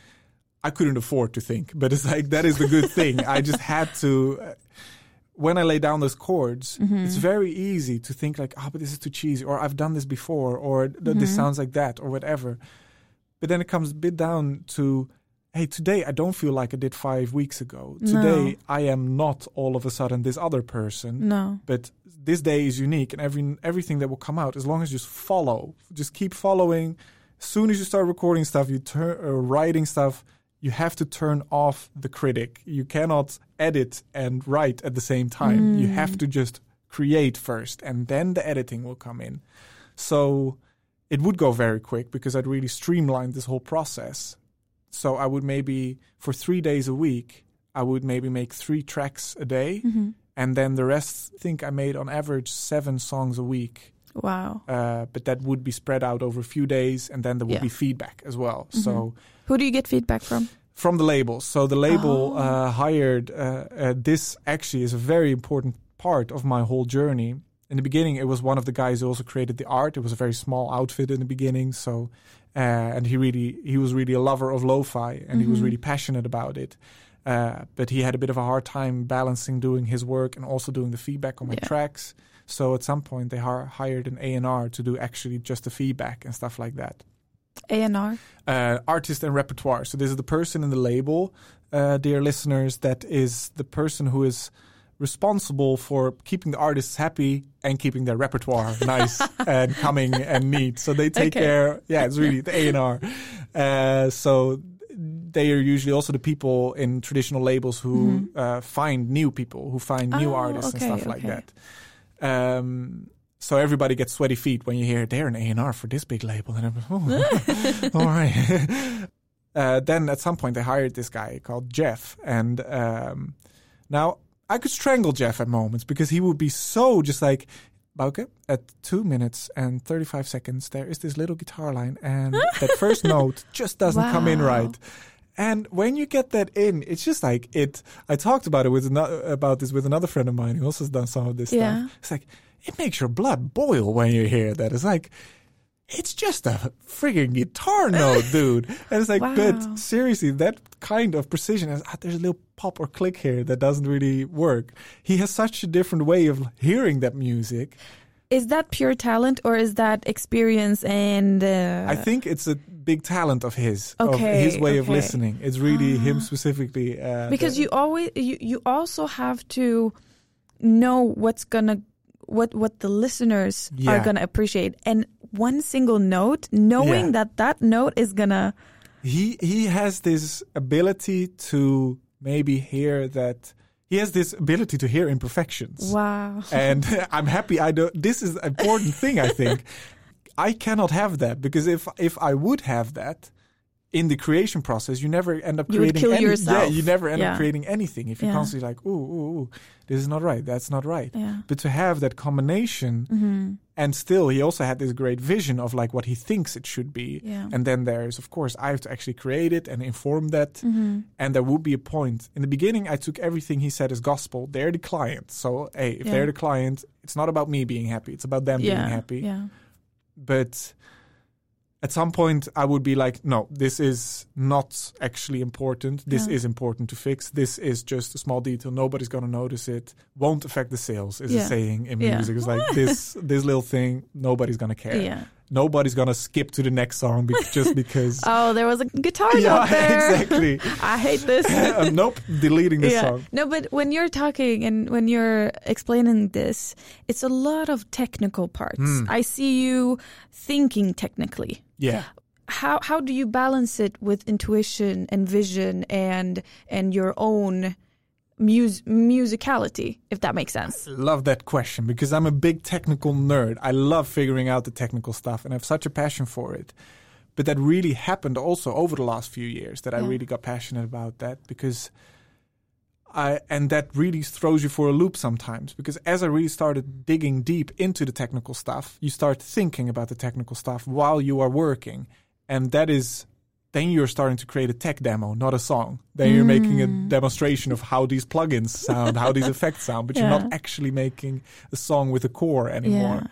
I couldn't afford to think, but it's like that is the good thing. I just had to. Uh, when I lay down those chords, Mhm. it's very easy to think like, oh, but this is too cheesy, or I've done this before, or th- this Mhm. sounds like that, or whatever. But then it comes a bit down to, hey, today I don't feel like I did five weeks ago. Today I am not all of a sudden this other person. No. But this day is unique, and every everything that will come out, as long as you just follow, just keep following. As soon as you start recording stuff, you turn uh, writing stuff. You have to turn off the critic. You cannot edit and write at the same time. You Mm. have to just create first, and then the editing will come in. So it would go very quick because I'd really streamlined this whole process. So I would maybe for three days a week, I would maybe make three tracks a day, Mhm. and then the rest. I think I made on average seven songs a week. Wow. Uh, but that would be spread out over a few days, and then there would Yeah. be feedback as well. Mhm. So Who do you get feedback from? from the label. So the label Oh. uh, hired uh, uh, this actually is a very important part of my whole journey. In the beginning, it was one of the guys who also created the art. It was a very small outfit in the beginning, so uh, and he really he was really a lover of lo-fi and he was Mhm. really passionate about it. Uh, but he had a bit of a hard time balancing doing his work and also doing the feedback on my Yeah. tracks. So at some point, they har- hired an A and R to do actually just the feedback and stuff like that A&R? uh, artist and repertoire. So this is the person in the label, uh, dear listeners, that is the person who is responsible for keeping the artists happy and keeping their repertoire nice and coming and neat. So they take Okay. care. Yeah, it's really the A and R. Uh, so they are usually also the people in traditional labels who Mhm. uh, find new people, who find new Oh, artists okay, and stuff like that. Um, so everybody gets sweaty feet when you hear they're an A and R for this big label, and I'm oh, all right. uh, then at some point they hired this guy called Jeff, and um, now I could strangle Jeff at moments because he would be so just like. Bauke, at two minutes and 35 seconds, there is this little guitar line, and that first note just doesn't come in right. And when you get that in, it's just like it. I talked about it with another, about this with another friend of mine who also has done some of this Yeah. stuff. It's like it makes your blood boil when you hear that. It's like it's just a frigging guitar note, dude. And it's like, Wow. but seriously, that kind of precision is ah, there's a little pop or click here that doesn't really work. He has such a different way of hearing that music. Is that pure talent or is that experience and... Uh, I think it's a big talent of his, of Okay, his way of listening. It's really Ah. him specifically. Uh, because that- you always you, you also have to know what's gonna what what the listeners are gonna appreciate and one single note knowing Yeah. that that note is gonna he he has this ability to maybe hear that he has this ability to hear imperfections. wow and I'm happy I don't this is an important thing I think. I cannot have that because if if I would have that in the creation process, you never end up You creating kill any, yourself. Yeah, you never end Yeah. up creating anything if you're Yeah. constantly like, ooh, ooh, ooh, this is not right, that's not right. yeah But to have that combination hmm and still he also had this great vision of like what he thinks it should be. yeah And then there's of course I have to actually create it and inform that hmm and there would be a point. In the beginning, I took everything he said as gospel. They're the client. So, hey, if they're the client, it's not about me being happy. It's about them being happy. yeah But at some point, I would be like, no, this is not actually important. This Yeah. is important to fix. This is just a small detail. Nobody's going to notice it. Won't affect the sales, is Yeah. a saying in Yeah. music. It's like this, this little thing, nobody's going to care. yeah Nobody's going to skip to the next song be- just because. oh there was a guitar yeah, note there exactly. I hate this Um, nope, deleting this song. No, but when you're talking and when you're explaining this, it's a lot of technical parts. Hmm. I see you thinking technically. Yeah. How how do you balance it with intuition and vision and and your own mus- musicality, if that makes sense? love that question because I'm a big technical nerd. I love figuring out the technical stuff and I have such a passion for it. But that really happened also over the last few years that I really got passionate about that because I and that really throws you for a loop sometimes because as I really started digging deep into the technical stuff, you start thinking about the technical stuff while you are working. And that is then you're starting to create a tech demo, not a song. Then you're making a Mm. demonstration of how these plugins sound, how these effects sound, but you're not actually making a song with a core anymore. Yeah.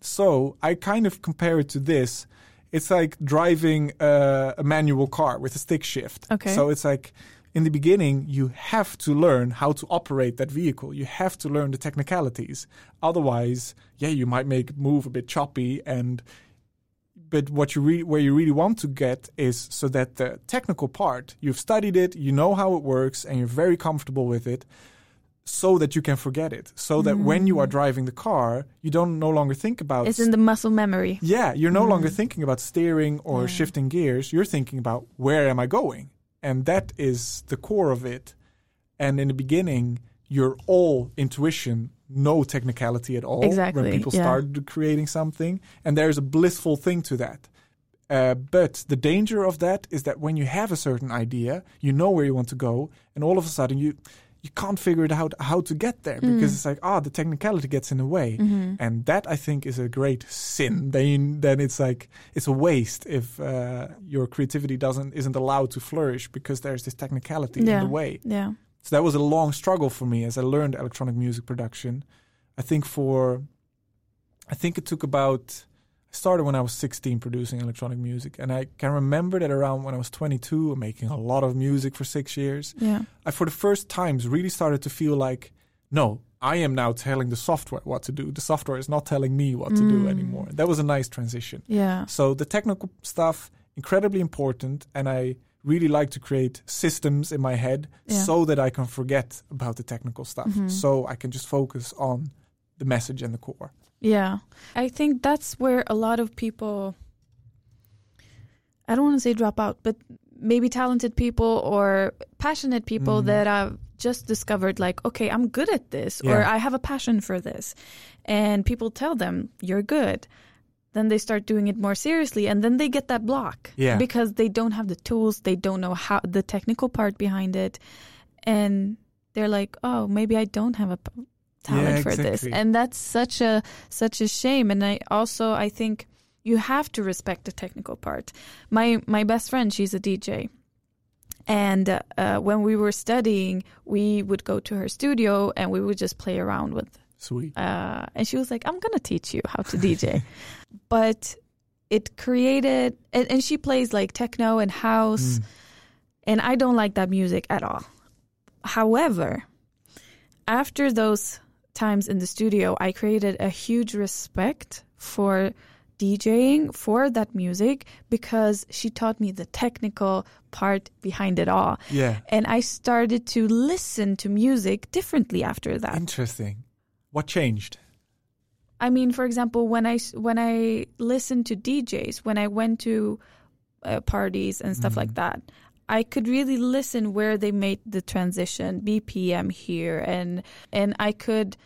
So I kind of compare it to this. It's like driving uh, a manual car with a stick shift. Okay. So it's like in the beginning, you have to learn how to operate that vehicle. You have to learn the technicalities. Otherwise, yeah, you might make move a bit choppy and but what you re- where you really want to get is so that the technical part you've studied it, you know how it works, and you're very comfortable with it, so that you can forget it. So that when you are mm. driving the car, you don't no longer think about. It's in the muscle memory. yeah, you're no longer mm. thinking about steering or Yeah. shifting gears. You're thinking about where am I going, and that is the core of it. And in the beginning, you're all intuition, no technicality at all. Exactly, When people yeah. start creating something, and there's a blissful thing to that. Uh, but the danger of that is that when you have a certain idea, you know where you want to go, and all of a sudden you you can't figure it out how to get there because it's like ah the technicality gets in the way, and that I think is a great sin. Then then it's like it's a waste if uh, your creativity doesn't isn't allowed to flourish because there's this technicality Yeah. in the way. Yeah. So that was a long struggle for me as I learned electronic music production. I think for, I think it took about, I started when I was 16 producing electronic music. And I can remember that around when I was 22, making a lot of music for six years, Yeah. I for the first times really started to feel like, no, I am now telling the software what to do. The software is not telling me what to do Mm. anymore. That was a nice transition. Yeah. So the technical stuff incredibly important, and I really like to create systems in my head Yeah. so that I can forget about the technical stuff, Mhm. so I can just focus on the message and the core. Yeah. I think that's where a lot of people I don't want to say drop out, but maybe talented people or passionate people Mhm. that have just discovered like, okay, I'm good at this or I have a passion for this. And people tell them, you're good. Then they start doing it more seriously and then they get that block Yeah. because they don't have the tools, they don't know how the technical part behind it. And they're like, "Oh, maybe I don't have a talent Yeah, for this." And that's such a such a shame and I also I think you have to respect the technical part. My my best friend, she's a DJ. And uh, uh, when we were studying, we would go to her studio and we would just play around with Sweet. uh, and she was like, "I'm gonna teach you how to DJ," but it created, and, and she plays like techno and house, Mm. and I don't like that music at all. However, after those times in the studio, I created a huge respect for DJing for that music because she taught me the technical part behind it all. Yeah. And I started to listen to music differently after that. Interesting. What changed? I mean, for example, when I when I listened to DJs, when I went to uh, parties and stuff like that, I could really listen where they made the transition, BPM here, and and I could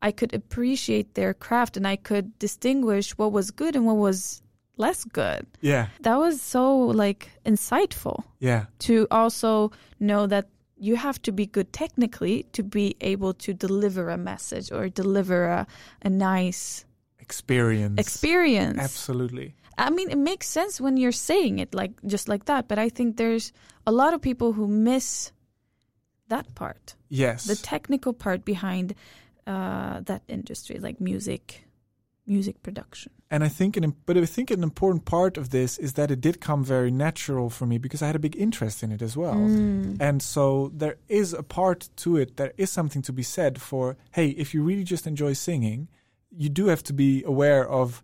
I could appreciate their craft, and I could distinguish what was good and what was less good. Yeah. That was so like insightful Yeah. to also know that you have to be good technically to be able to deliver a message or deliver a, a nice Experience. experience. Absolutely. I mean, it makes sense when you're saying it like just like that, but I think there's a lot of people who miss that part, Yes. the technical part behind uh, that industry, like music, music production. And I think, an, but I think an important part of this is that it did come very natural for me because I had a big interest in it as well. Mm. And so there is a part to it. There is something to be said for, hey, if you really just enjoy singing, you do have to be aware of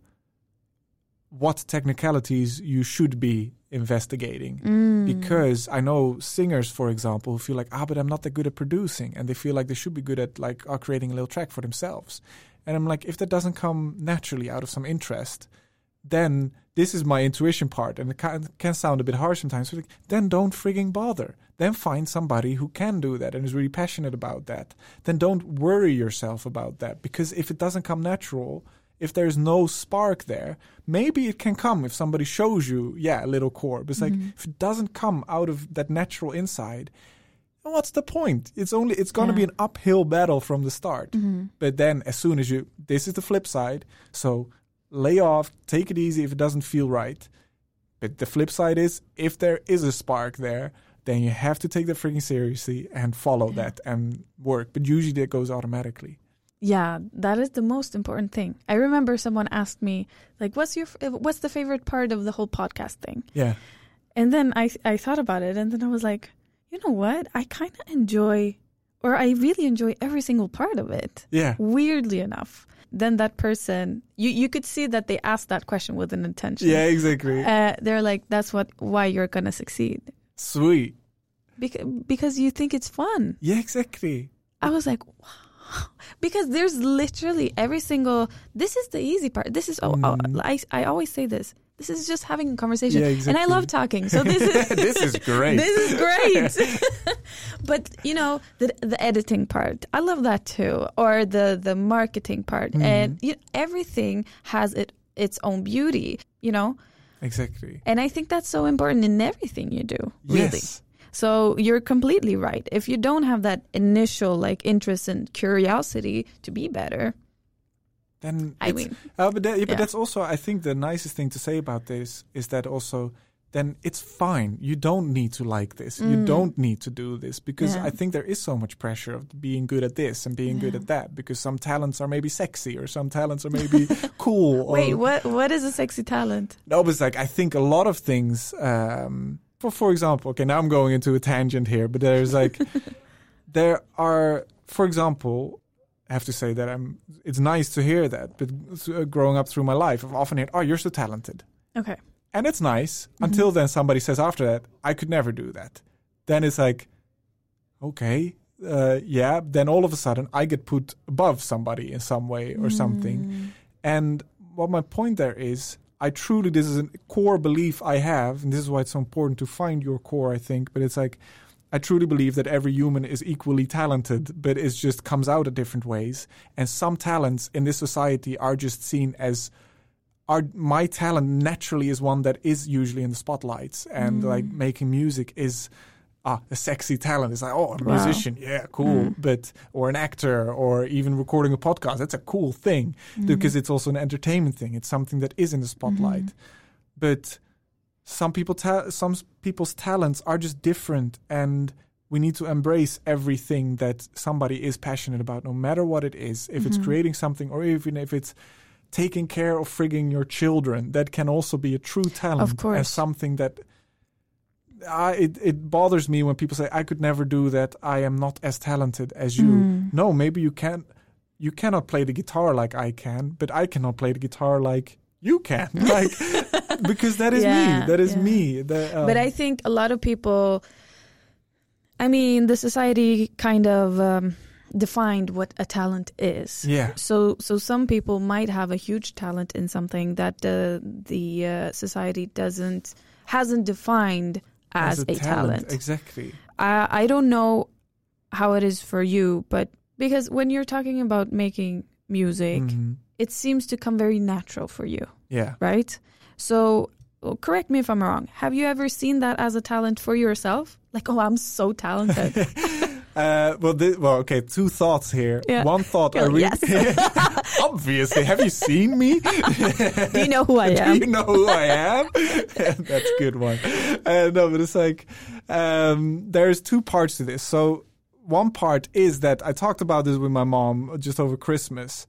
what technicalities you should be investigating. Mm. Because I know singers, for example, who feel like, ah, but I'm not that good at producing, and they feel like they should be good at like uh, creating a little track for themselves. And I'm like, if that doesn't come naturally out of some interest, then this is my intuition part, and it can, can sound a bit harsh sometimes. Like, then don't frigging bother. Then find somebody who can do that and is really passionate about that. Then don't worry yourself about that because if it doesn't come natural, if there's no spark there, maybe it can come if somebody shows you, yeah, a little core. But it's like if it doesn't come out of that natural inside, what's the point? It's only it's going to be an uphill battle from the start. Mm-hmm. But then as soon as you, this is the flip side. So lay off, take it easy if it doesn't feel right. But the flip side is if there is a spark there, then you have to take that freaking seriously and follow Yeah. that and work. But usually that goes automatically. Yeah, that is the most important thing. I remember someone asked me, like, "What's your f- what's the favorite part of the whole podcast thing?" Yeah. And then I I thought about it, and then I was like, you know what? I kind of enjoy, or I really enjoy every single part of it. Yeah. Weirdly enough, then that person, you you could see that they asked that question with an intention. Yeah, exactly. Uh, they're like, that's what why you're gonna succeed Sweet. because because you think it's fun. Yeah, exactly. I was like, wow. Because there's literally every single. This is the easy part. This is. Oh, oh, Mm. I I always say this. This is just having a conversation, Yeah, and I love talking. So this is this is great. this is great. but you know the the editing part, I love that too, or the the marketing part, Mm-hmm. and you know, everything has it its own beauty. You know, exactly. And I think that's so important in everything you do. Really. So you're completely right. If you don't have that initial like interest and curiosity to be better, Then I mean, Uh, but, that, yeah, but Yeah. that's also, I think, the nicest thing to say about this is that also, then it's fine. You don't need to like this. You Mm. don't need to do this because Yeah. I think there is so much pressure of being good at this and being good at that because some talents are maybe sexy or some talents are maybe cool. Or, wait, what? What is a sexy talent? No, but it's like I think a lot of things. Um, for for example, okay, now I'm going into a tangent here, but there's like there are, for example, I have to say that I'm. It's nice to hear that, but uh, growing up through my life, I've often heard, "Oh, you're so talented," Okay. and it's nice until then somebody says after that, "I could never do that." Then it's like, okay, uh, yeah. Then all of a sudden, I get put above somebody in some way or something. Mm. And what my point there is, I truly, this is a core belief I have, and this is why it's so important to find your core, I think. But it's like, I truly believe that every human is equally talented, but it just comes out at different ways. And some talents in this society are just seen as, are my talent naturally is one that is usually in the spotlights, and like mm. making music is. Ah, a sexy talent. It's like, oh, a Wow. musician, yeah, cool. Mm. But or an actor, or even recording a podcast. That's a cool thing mm. because it's also an entertainment thing. It's something that is in the spotlight. Mm. But some people, ta- some people's talents are just different, and we need to embrace everything that somebody is passionate about, no matter what it is. If it's mm-hmm. creating something, or even if it's taking care of frigging your children, that can also be a true talent and course. something that. I, it it bothers me when people say I could never do that. I am not as talented as you. Mm. No, maybe you can't. You cannot play the guitar like I can, but I cannot play the guitar like you can. Like because that is Yeah, me. That is yeah. me. The, um, but I think a lot of people, I mean, the society kind of um, defined what a talent is. yeah, So, so some people might have a huge talent in something that the the uh, society doesn't hasn't defined as, a, talent. exactly. I I don't know how it is for you, but because when you're talking about making music, Mhm. it seems to come very natural for you, Yeah. right? So, well, correct me if I'm wrong. Have you ever seen that as a talent for yourself? Like, oh, I'm so talented. Uh, well, thi- well, okay. Two thoughts here. Yeah. One thought I Go, really obviously. Have you seen me? Do you know who I Do am? you know who I am? That's a good one. Uh, no, but it's like um, there's two parts to this. So one part is that I talked about this with my mom just over Christmas.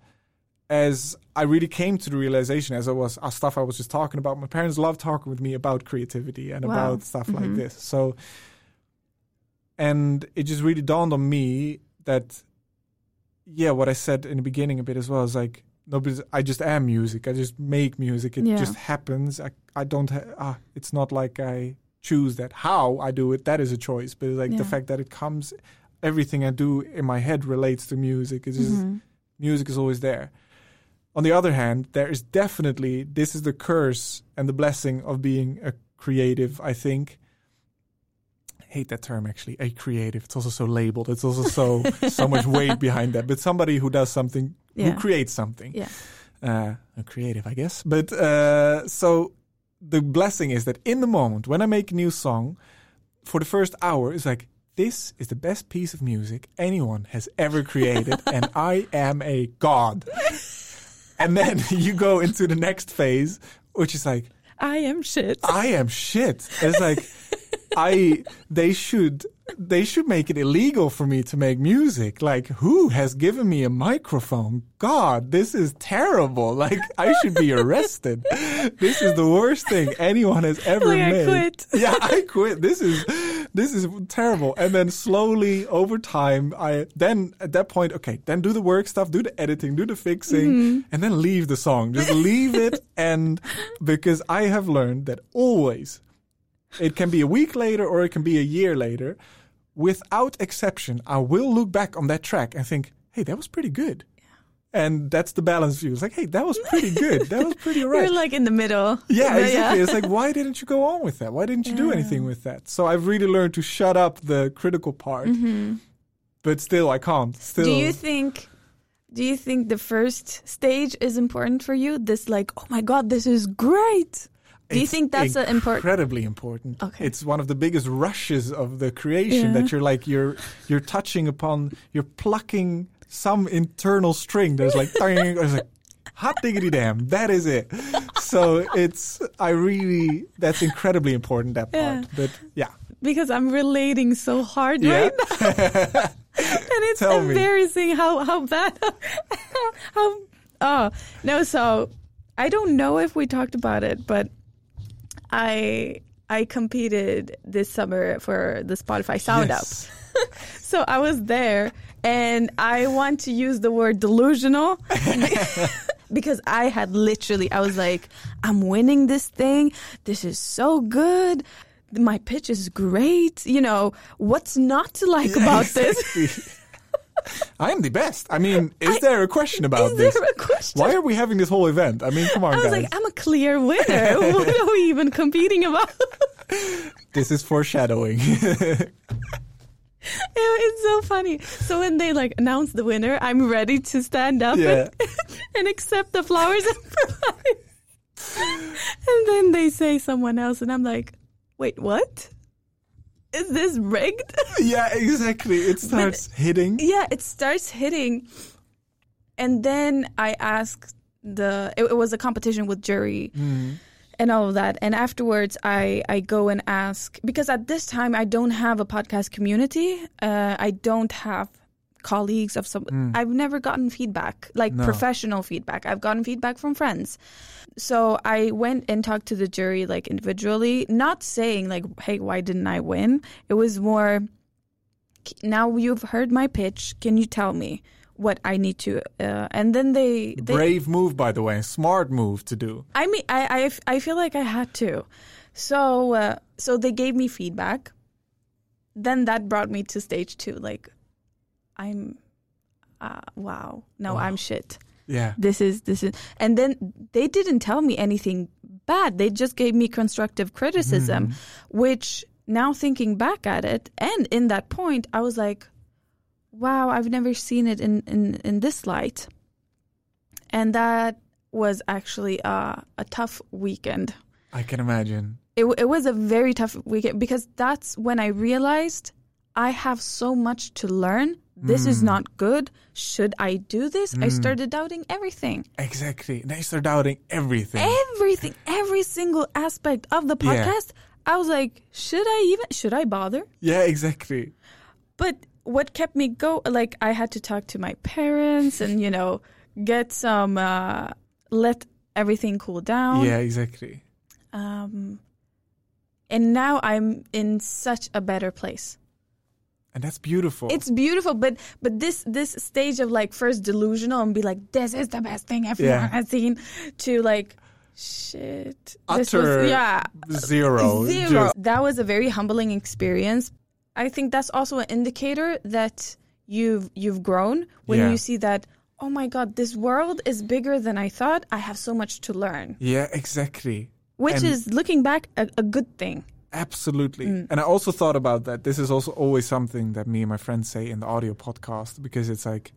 As I really came to the realization, as I was uh, stuff I was just talking about, my parents love talking with me about creativity and Wow. about stuff like Mhm. this. So, and it just really dawned on me that, yeah, what I said in the beginning a bit as well is like, no, but I just am music. I just make music. It Yeah. just happens. I, I don't. Ha- ah, it's not like I choose that. How I do it, that is a choice. But like the fact that it comes, everything I do in my head relates to music. It's just Mhm. music is always there. On the other hand, there is definitely this is the curse and the blessing of being a creative. I think. Hate that term actually. A creative. It's also so labeled. It's also so so much weight behind that. But somebody who does something, Yeah. who creates something. Yeah. Uh, a creative, I guess. But uh, so the blessing is that in the moment when I make a new song, for the first hour, it's like this is the best piece of music anyone has ever created, and I am a god. And then you go into the next phase, which is like, I am shit. I am shit. It's like I they should they should make it illegal for me to make music. Like who has given me a microphone? God, this is terrible. Like I should be arrested. this is the worst thing anyone has ever Like, I made. quit. Yeah, I quit. This is this is terrible. And then slowly over time, I then at that point, okay, then do the work stuff, do the editing, do the fixing, Mm-hmm. and then leave the song. Just leave it. And because I have learned that always, it can be a week later or it can be a year later. Without exception, I will look back on that track and think, hey, that was pretty good. And that's the balance view. It's like, hey, that was pretty good. That was pretty right. You're like in the middle. Yeah, But exactly. It's like, why didn't you go on with that? Why didn't you do anything with that? So I've really learned to shut up the critical part, but still, I can't. Still, Mm-hmm. Do you think? Do you think the first stage is important for you? This like, oh my god, this is great. Do you It's think that's an important? incredibly important. Okay. It's one of the biggest rushes of the creation Yeah. that you're like you're you're touching upon you're plucking some internal string. There's like like hot diggity damn. That is it. So it's I really that's incredibly important that Yeah. part. But yeah. Because I'm relating so hard Yeah. right now, and it's Tell me. embarrassing how how bad how oh no. So I don't know if we talked about it, but I I competed this summer for the Spotify Sound Up. So I was there and I want to use the word delusional because I had literally, I was like, I'm winning this thing. This is so good. My pitch is great. You know, what's not to like about this? I am the best. I mean, is there a question about Is this? there a question? Why are we having this whole event? I mean, come on, I was guys. like, I'm a clear winner. what are we even competing about? this is foreshadowing. It- it's so funny. So when they like announce the winner, I'm ready to stand up Yeah. and, and accept the flowers and. And then they say someone else, and I'm like, wait, what? Is this rigged? yeah, exactly. It starts hitting. yeah, it starts hitting. And then I asked the, it, it was a competition with jury mm. And all of that. And afterwards, I, I go and ask, because at this time, I don't have a podcast community. Uh, I don't have colleagues of some, I've never gotten feedback, like No. professional feedback. I've gotten feedback from friends. So I went and talked to the jury, like individually, not saying, like, hey, why didn't I win? It was more, now you've heard my pitch. Can you tell me what I need to? Uh, and then they, they Brave move, by the way. Smart move to do. I mean, I, I, I feel like I had to. So, uh, so they gave me feedback. Then that brought me to stage two. Like, I'm, uh, wow, no, Wow. I'm shit. Yeah. This is, this is, and then they didn't tell me anything bad. They just gave me constructive criticism, which now thinking back at it and in that point, I was like, wow, I've never seen it in, in, in this light. And that was actually uh, a tough weekend. I can imagine. It, it was a very tough weekend because that's when I realized I have so much to learn. This is not good. Should I do this? I started doubting everything. Exactly. Now you start doubting everything. Everything, every single aspect of the Yeah. podcast. I was like, should I even, should I bother? yeah, exactly. But what kept me go, like, I had to talk to my parents and, you know, get some, uh, let everything cool down. Yeah, exactly. Um, and now I'm in such a better place. And that's beautiful. It's beautiful, but but this this stage of like first delusional and be like, this is the best thing everyone Yeah. has seen, to like, shit, this Utter was yeah zero. zero. Just- That was a very humbling experience. I think that's also an indicator that you've you've grown when Yeah. you see that. Oh my God, this world is bigger than I thought. I have so much to learn, yeah, exactly. which And- is looking back a, a good thing. Absolutely. Mm. And I also thought about that. This is also always something that me and my friends say in the audio podcast because it's like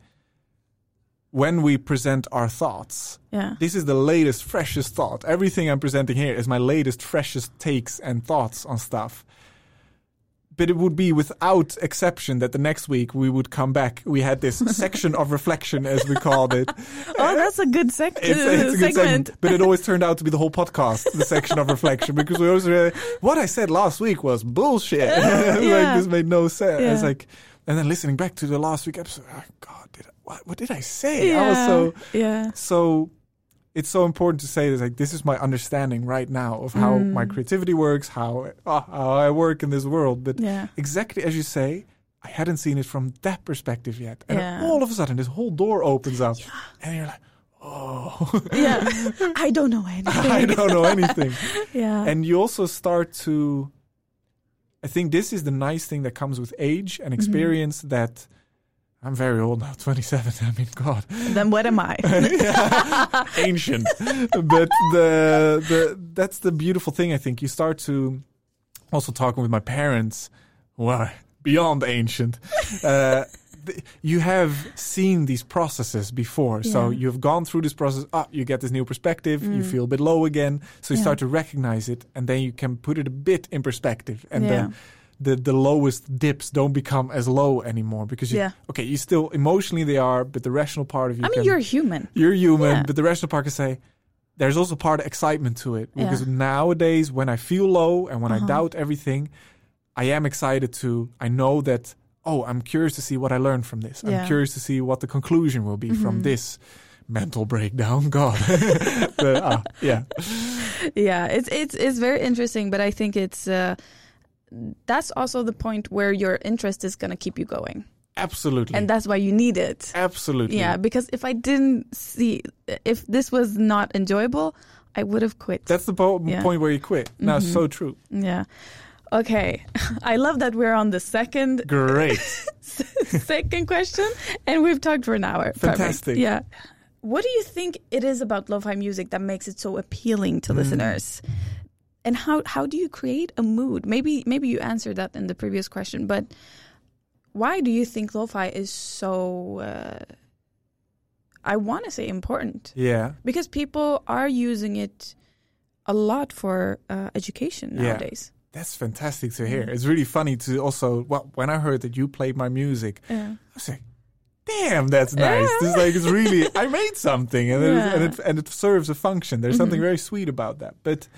when we present our thoughts, Yeah. this is the latest, freshest thought. Everything I'm presenting here is my latest, freshest takes and thoughts on stuff. But it would be without exception that the next week we would come back. We had this section of reflection, as we called it. Oh, that's a good sec- It's, it's a good segment. but it always turned out to be the whole podcast, the section of reflection, because we always uh, what I said last week was bullshit. like Yeah. this made no sense. It's like, and then listening back to the last week episode, oh God, did I, what, what did I say? Yeah. I was so yeah. so. It's so important to say this. Like this is my understanding right now of how Mm. my creativity works, how uh, how I work in this world. But Yeah. exactly as you say, I hadn't seen it from that perspective yet, and Yeah. all of a sudden this whole door opens up, and you're like, oh. Yeah. I don't know anything. I don't know anything. Yeah. and you also start to I think this is the nice thing that comes with age and experience that I'm very old now, 27. I mean, God, then what am I? ancient. but the the that's the beautiful thing. I think you start to also talking with my parents, who are beyond ancient. Uh, you have seen these processes before. So you've gone through this process. Ah, you get this new perspective. You Mm. feel a bit low again. So you Yeah. start to recognize it, and then you can put it a bit in perspective. And yeah. then the the lowest dips don't become as low anymore because you, Yeah. okay, you still emotionally they are, but the rational part of you. I mean, can, you're human. you're human, Yeah. but the rational part can say. There's also part of excitement to it Yeah. because nowadays, when I feel low and when Uh-huh. I doubt everything, I am excited to. I know that. Oh, I'm curious to see what I learned from this. Yeah. I'm curious to see what the conclusion will be from Mhm. this mental breakdown. God, but, ah, yeah, yeah, it's it's it's very interesting, but I think it's uh, that's also the point where your interest is going to keep you going, absolutely, and that's why you need it. absolutely. Yeah, because if I didn't see if this was not enjoyable, I would have quit. That's the po- Yeah. point where you quit. No, Mhm. so true. yeah. Okay, I love that we're on the second Great. second question, and we've talked for an hour. Perfect. Fantastic. Yeah. What do you think it is about lo-fi music that makes it so appealing to Mm. listeners? And how how do you create a mood? Maybe maybe you answered that in the previous question, but why do you think lo-fi is so? Uh, I want to say important yeah. because people are using it a lot for uh, education Yeah. nowadays. That's fantastic to hear. Mm. It's really funny to also. Well, when I heard that you played my music, Yeah. I was like, "Damn, that's nice." Yeah. It's like it's really I made something, and it, and it and it serves a function. There's something Mhm. very sweet about that. But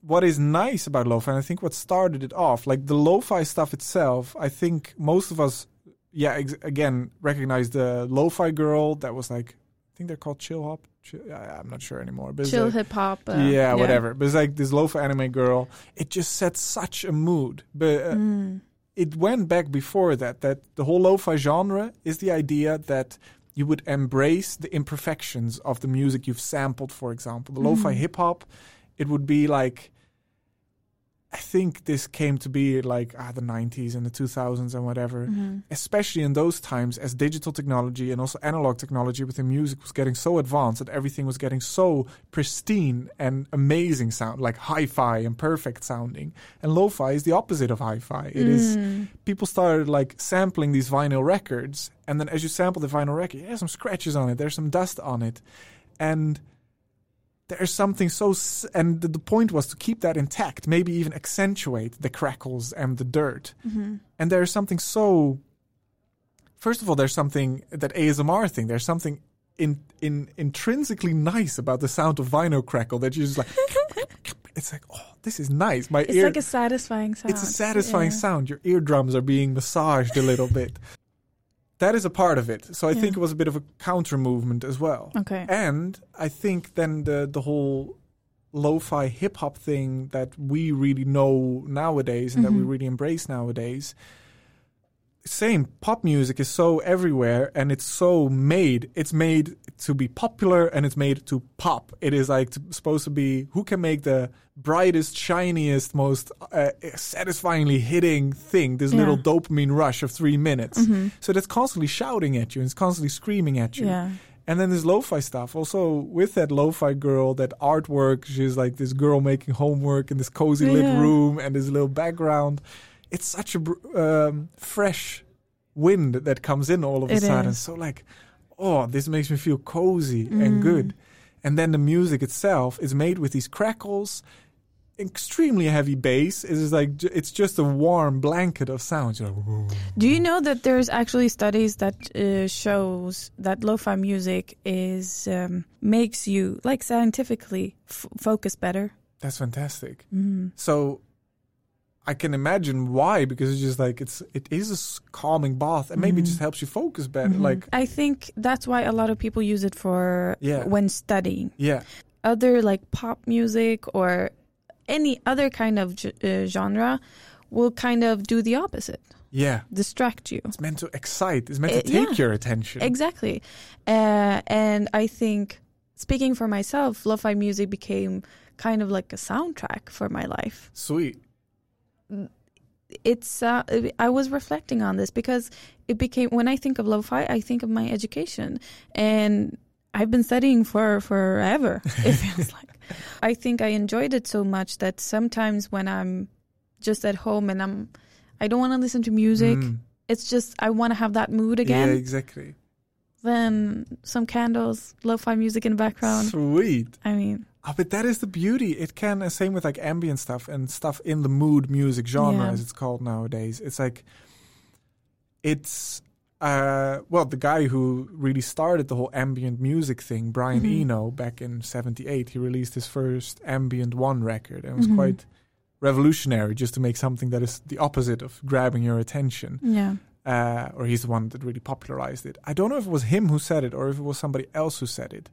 what is nice about lo-fi, and I think what started it off, like the lo-fi stuff itself, I think most of us, yeah, ex- again, recognize the lo-fi girl that was like, I think they're called chill hop. Chill, I'm not sure anymore. But Chill like- hip hop. Uh, yeah, whatever. But it's like this lo-fi anime girl. It just set such a mood. But uh, Mm. it went back before that. That the whole lo-fi genre is the idea that you would embrace the imperfections of the music you've sampled. For example, the lo-fi Mhm. hip hop, it would be like. I think this came to be like ah, the 90s and the 2000s and whatever Mhm. especially in those times as digital technology and also analog technology within music was getting so advanced that everything was getting so pristine and amazing sound like hi-fi and perfect sounding and lo-fi is the opposite of hi-fi It is Mm. people started like sampling these vinyl records and then as you sample the vinyl record there's some scratches on it there's some dust on it and there's something so s- and the, the point was to keep that intact maybe even accentuate the crackles and the dirt Mhm. and there's something so first of all there's something that asmr thing there's something in, in intrinsically nice about the sound of vinyl crackle that you're just like it's like oh this is nice my It's ear like a satisfying sound. it's a satisfying Yeah. sound your eardrums are being massaged a little bit that is a part of it so i Yeah. think it was a bit of a counter movement as well Okay. and I think then the the whole lo-fi hip hop thing that we really know nowadays and that we Mhm. really embrace nowadays. Same pop music is so everywhere and it's so made. It's made to be popular and it's made to pop. It is like to, supposed to be who can make the brightest, shiniest, most uh, satisfyingly hitting thing. This Yeah. little dopamine rush of three minutes. Mhm. So that's constantly shouting at you and it's constantly screaming at you. Yeah. And then this lo-fi stuff. Also with that lo-fi girl, that artwork, she's like this girl making homework in this cozy lit Yeah. room and this little background. It's such a um, fresh wind that comes in all of a It sudden. is. So like, oh, this makes me feel cozy Mm. and good. And then the music itself is made with these crackles, extremely heavy bass. It is like it's just a warm blanket of sounds. Like, Do you know that there's actually studies that uh, shows that lo-fi music is um, makes you like scientifically f- focus better? That's fantastic. Mm. So I can imagine why because it's just like it's it is a calming bath and maybe it Mhm. just helps you focus better. Mhm. Like I think that's why a lot of people use it for Yeah. when studying. yeah, Other like pop music or any other kind of uh, genre will kind of do the opposite, yeah. distract you. It's meant to excite. It's meant Uh, to take yeah. your attention. Exactly. Uh, and I think, speaking for myself, lo-fi music became kind of like a soundtrack for my life. Sweet. It's uh, I was reflecting on this because it became when I think of lo-fi, I think of my education, and I've been studying for forever. It feels like I think I enjoyed it so much that sometimes when I'm just at home and I'm I don't want to listen to music. Mm. it's just I want to have that mood again. Yeah, exactly. Then some candles, lo-fi music in the background. Sweet. I mean, Oh, but that is the beauty. It can, uh, same with like ambient stuff and stuff in the mood music genre, Yeah. as it's called nowadays. It's like, it's, uh, well, the guy who really started the whole ambient music thing, Brian Mhm. Eno, back in 78, he released his first Ambient One record. And it was Mhm. quite revolutionary just to make something that is the opposite of grabbing your attention. yeah. Uh, or he's the one that really popularized it. I don't know if it was him who said it or if it was somebody else who said it.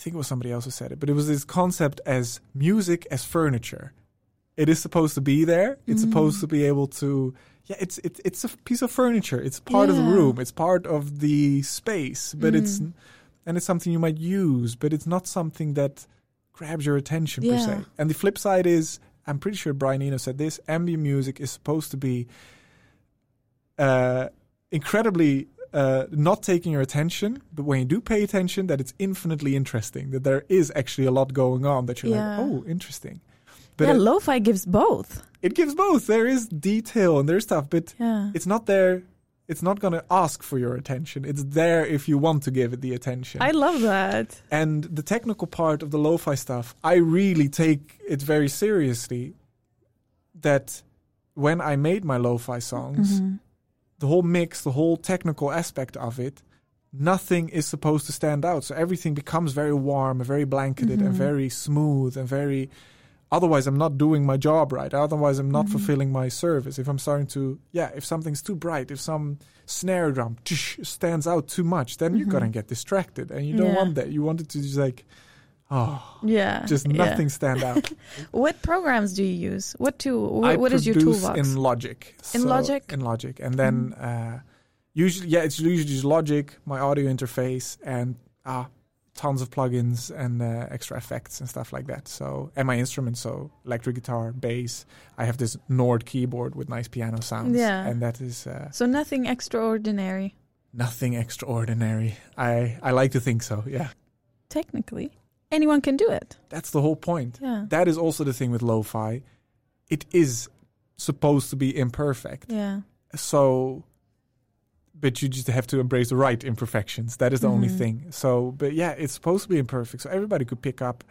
I think it was somebody else who said it, but it was this concept as music as furniture. It is supposed to be there. It's Mm. supposed to be able to. Yeah, it's it's it's a piece of furniture. It's part of the room. It's part of the space, but it's Mm. and it's something you might use, but it's not something that grabs your attention per se. And the flip side is, I'm pretty sure Brian Eno said this: ambient music is supposed to be uh, incredibly uh, not taking your attention, but when you do pay attention, that it's infinitely interesting. That there is actually a lot going on. That you're Yeah. like, oh, interesting. But yeah, it, lo-fi gives both. it gives both. There is detail and there's stuff, but Yeah. it's not there. It's not going to ask for your attention. It's there if you want to give it the attention. I love that. And the technical part of the lo-fi stuff, I really take it very seriously. That when I made my lo-fi songs, Mhm. The whole mix, the whole technical aspect of it, nothing is supposed to stand out. So everything becomes very warm very blanketed and Mhm. very smooth and very. Otherwise, I'm not doing my job right. Otherwise, I'm not Mhm. fulfilling my service. If I'm starting to, yeah, if something's too bright, if some snare drum tsh, stands out too much, then you're Mhm. gonna get distracted, and you don't Yeah. want that. You want it to just like, oh, Yeah. just yeah. nothing stand out. What programs do you use? What tool? What, what is your toolbox? in Logic. In So- Logic? In Logic, and then uh, usually, yeah, it's usually just Logic, my audio interface, and ah, tons of plugins and uh, extra effects and stuff like that. So, and my instruments, so electric guitar, bass. I have this Nord keyboard with nice piano sounds, Yeah. and that is uh, so nothing extraordinary, nothing extraordinary. I I like to think so. Yeah, technically. Anyone can do it. that's the whole point. Yeah. That is also the thing with lo-fi. It is supposed to be imperfect. yeah. so but you just have to embrace the right imperfections that is the only Mhm. thing so but yeah it's supposed to be imperfect so everybody could pick up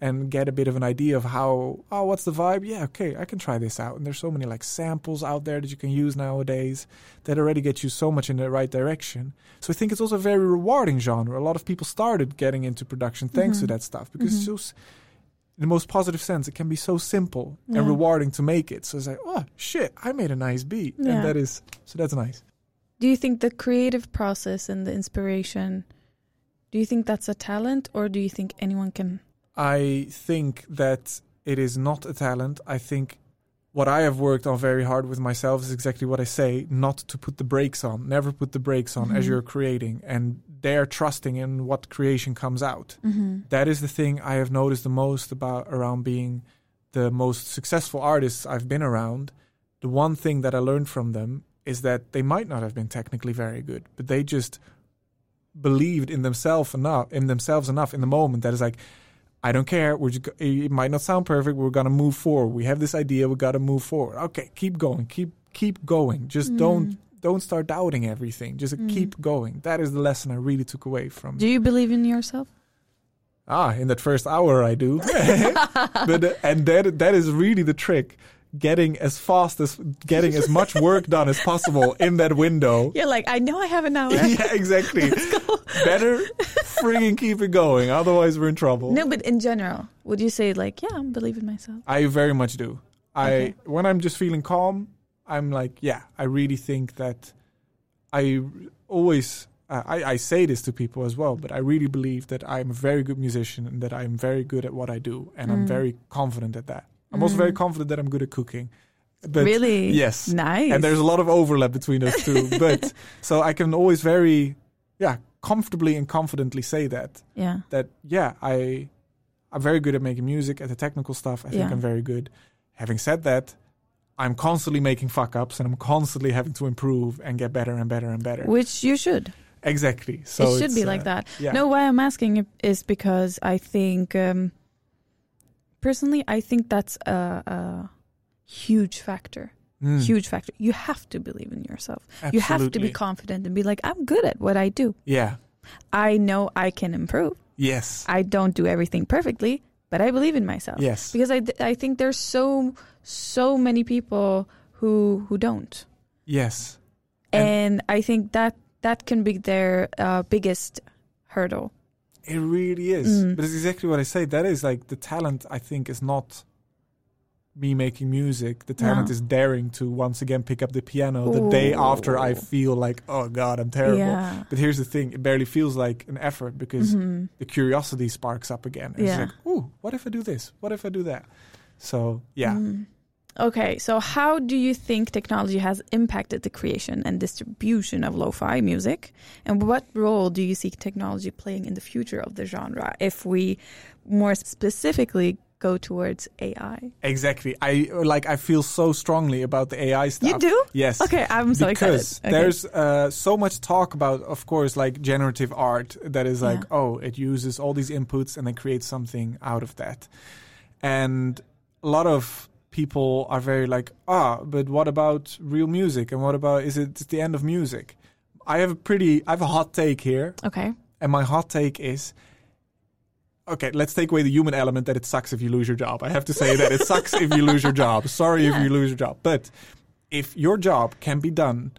and get a bit of an idea of how oh what's the vibe yeah okay i can try this out and there's so many like samples out there that you can use nowadays that already get you so much in the right direction so i think it's also a very rewarding genre a lot of people started getting into production thanks to Mhm. that stuff because it's Mhm. so s- in the most positive sense, it can be so simple Yeah. and rewarding to make it. So it's like, oh shit, I made a nice beat, Yeah. and that is so that's nice. Do you think the creative process and the inspiration, do you think that's a talent or do you think anyone can? I think that it is not a talent. I think what I have worked on very hard with myself is exactly what I say: not to put the brakes on, never put the brakes on as Mhm. you're creating, and dare trusting in what creation comes out. Mm-hmm. that is the thing I have noticed the most about around being the most successful artists I've been around. The one thing that I learned from them is that they might not have been technically very good, but they just believed in themselves enough in themselves enough in the moment that is like I don't care. We're just, it might not sound perfect. We're gonna move forward. We have this idea. We gotta move forward. Okay, keep going. Keep keep going. Just don't don't start doubting everything. Just Mm. keep going. That is the lesson I really took away from. Do you believe in yourself? Ah, in that first hour, I do. but uh, and that that is really the trick: getting as fast as getting as much work done as possible in that window. You're like, I know I have an hour. yeah, exactly. Better frigging keep it going, otherwise we're in trouble. No, but in general, would you say like, yeah, I believe in myself? I very much do. I Okay. when I'm just feeling calm, I'm like, yeah, I really think that I always uh, I, I say this to people as well, but I really believe that I'm a very good musician and that I'm very good at what I do, and I'm Mm. very confident at that. I'm also very Mm. confident that I'm good at cooking. But really? yes. Nice. and there's a lot of overlap between those two. but so I can always very, yeah, comfortably and confidently say that yeah. that yeah, I I'm very good at making music, at the technical stuff. I think I'm very good. Having said that, I'm constantly making fuck ups and I'm constantly having to improve and get better and better and better. Which you should. exactly. So it should be uh, like that. Yeah. No, why I'm asking is because I think, um, personally, I think that's a, a huge factor Mm. huge factor. You have to believe in yourself. Absolutely. You have to be confident and be like, I'm good at what I do. Yeah. I know I can improve. Yes. I don't do everything perfectly, but I believe in myself. Yes. Because I, I think there's so so many people who who don't, Yes. and, I think that that can be their uh, biggest hurdle. It really is. Mm. But it's exactly what I say. That is like the talent, I think, is not me making music. The talent No. is daring to once again pick up the piano the day after I feel like, oh God, I'm terrible. Yeah. But here's the thing it barely feels like an effort because Mhm. the curiosity sparks up again. Yeah. It's like, ooh, what if I do this? What if I do that? So, yeah. Mm. Okay, so how do you think technology has impacted the creation and distribution of lo-fi music? And what role do you see technology playing in the future of the genre if we more specifically go towards AI? Exactly. I like. I feel so strongly about the AI stuff. You do? Yes. Okay, I'm so because excited. Okay. there's uh, so much talk about, of course, like generative art that is like, Yeah. oh, it uses all these inputs and then creates something out of that. And a lot of people are very like, ah, but what about real music? And what about is it the end of music? I have a pretty, I have a hot take here, Okay. and my hot take is. Okay, let's take away the human element that it sucks if you lose your job. I have to say that it sucks if you lose your job. Sorry Yeah. if you lose your job. But if your job can be done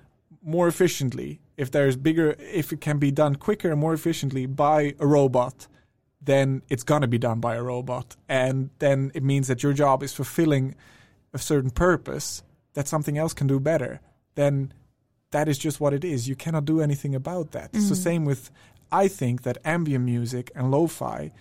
more efficiently, if there's bigger, if it can be done quicker and more efficiently by a robot, then it's gonna be done by a robot, and then it means that your job is fulfilling a certain purpose that something else can do better. Then that is just what it is. You cannot do anything about that. It's the mm-hmm. same with, I think that ambient music and lo-fi,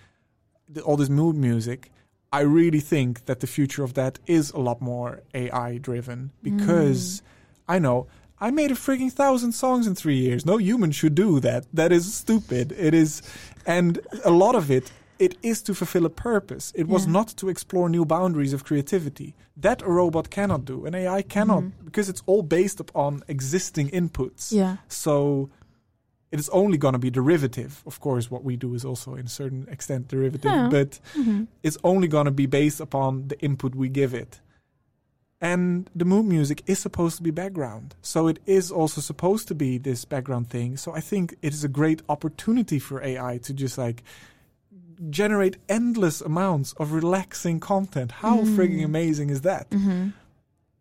all this mood music, I really think that the future of that is a lot more AI driven mm. because I know I made a freaking thousand songs in three years. No human should do that. That is stupid. It is, and a lot of it, it is to fulfill a purpose. It was Yeah. not to explore new boundaries of creativity. That a robot cannot do. An AI cannot because it's all based upon existing inputs. Yeah. So it is only going to be derivative. Of course, what we do is also in a certain extent derivative, Yeah. but hmm it's only going to be based upon the input we give it. And the mood music is supposed to be background. So it is also supposed to be this background thing. So I think it is a great opportunity for AI to just like generate endless amounts of relaxing content. How Mm. frigging amazing is that? hmm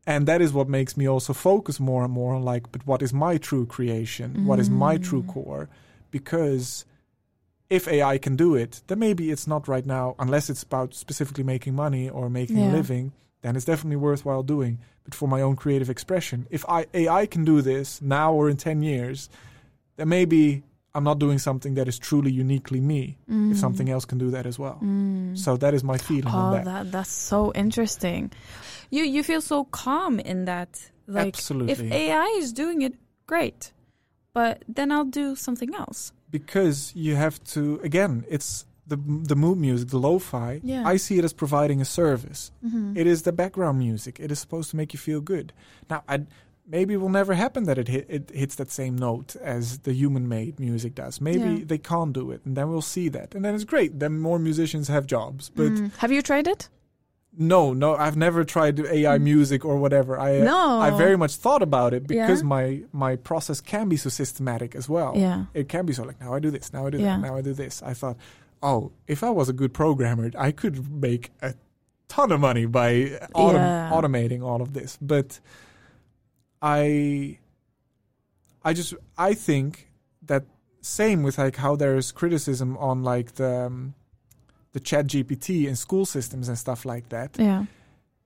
and that is what makes me also focus more and more on like but what is my true creation what is my true Mm. core because if ai can do it then maybe it's not right now unless it's about specifically making money or making Yeah. a living then it's definitely worthwhile doing but for my own creative expression if I, ai can do this now or in 10 years then maybe i'm not doing something that is truly uniquely me if something else can do that as well Mm. so that is my feeling on Oh, that that that's so interesting. You you feel so calm in that. Like Absolutely. if AI is doing it, great. But then I'll do something else. because you have to again it's the the mood music the lo-fi Yeah. i see it as providing a service Mm-hmm. it is the background music it is supposed to make you feel good now I, maybe it will never happen that it hit, it hits that same note as the human made music does maybe Yeah. they can't do it and then we'll see that and then it's great then more musicians have jobs but Mm. have you tried it? no no i've never tried ai music or whatever i Mm. No. i very much thought about it because Yeah. my my process can be so systematic as well Yeah. it can be so like now I do this, now I do Yeah. that, now I do this. I thought, oh, if I was a good programmer, I could make a ton of money by autom- Yeah. automating all of this. But I, I just I think that same with like how there's criticism on like the um, the Chat GPT in school systems and stuff like that Yeah.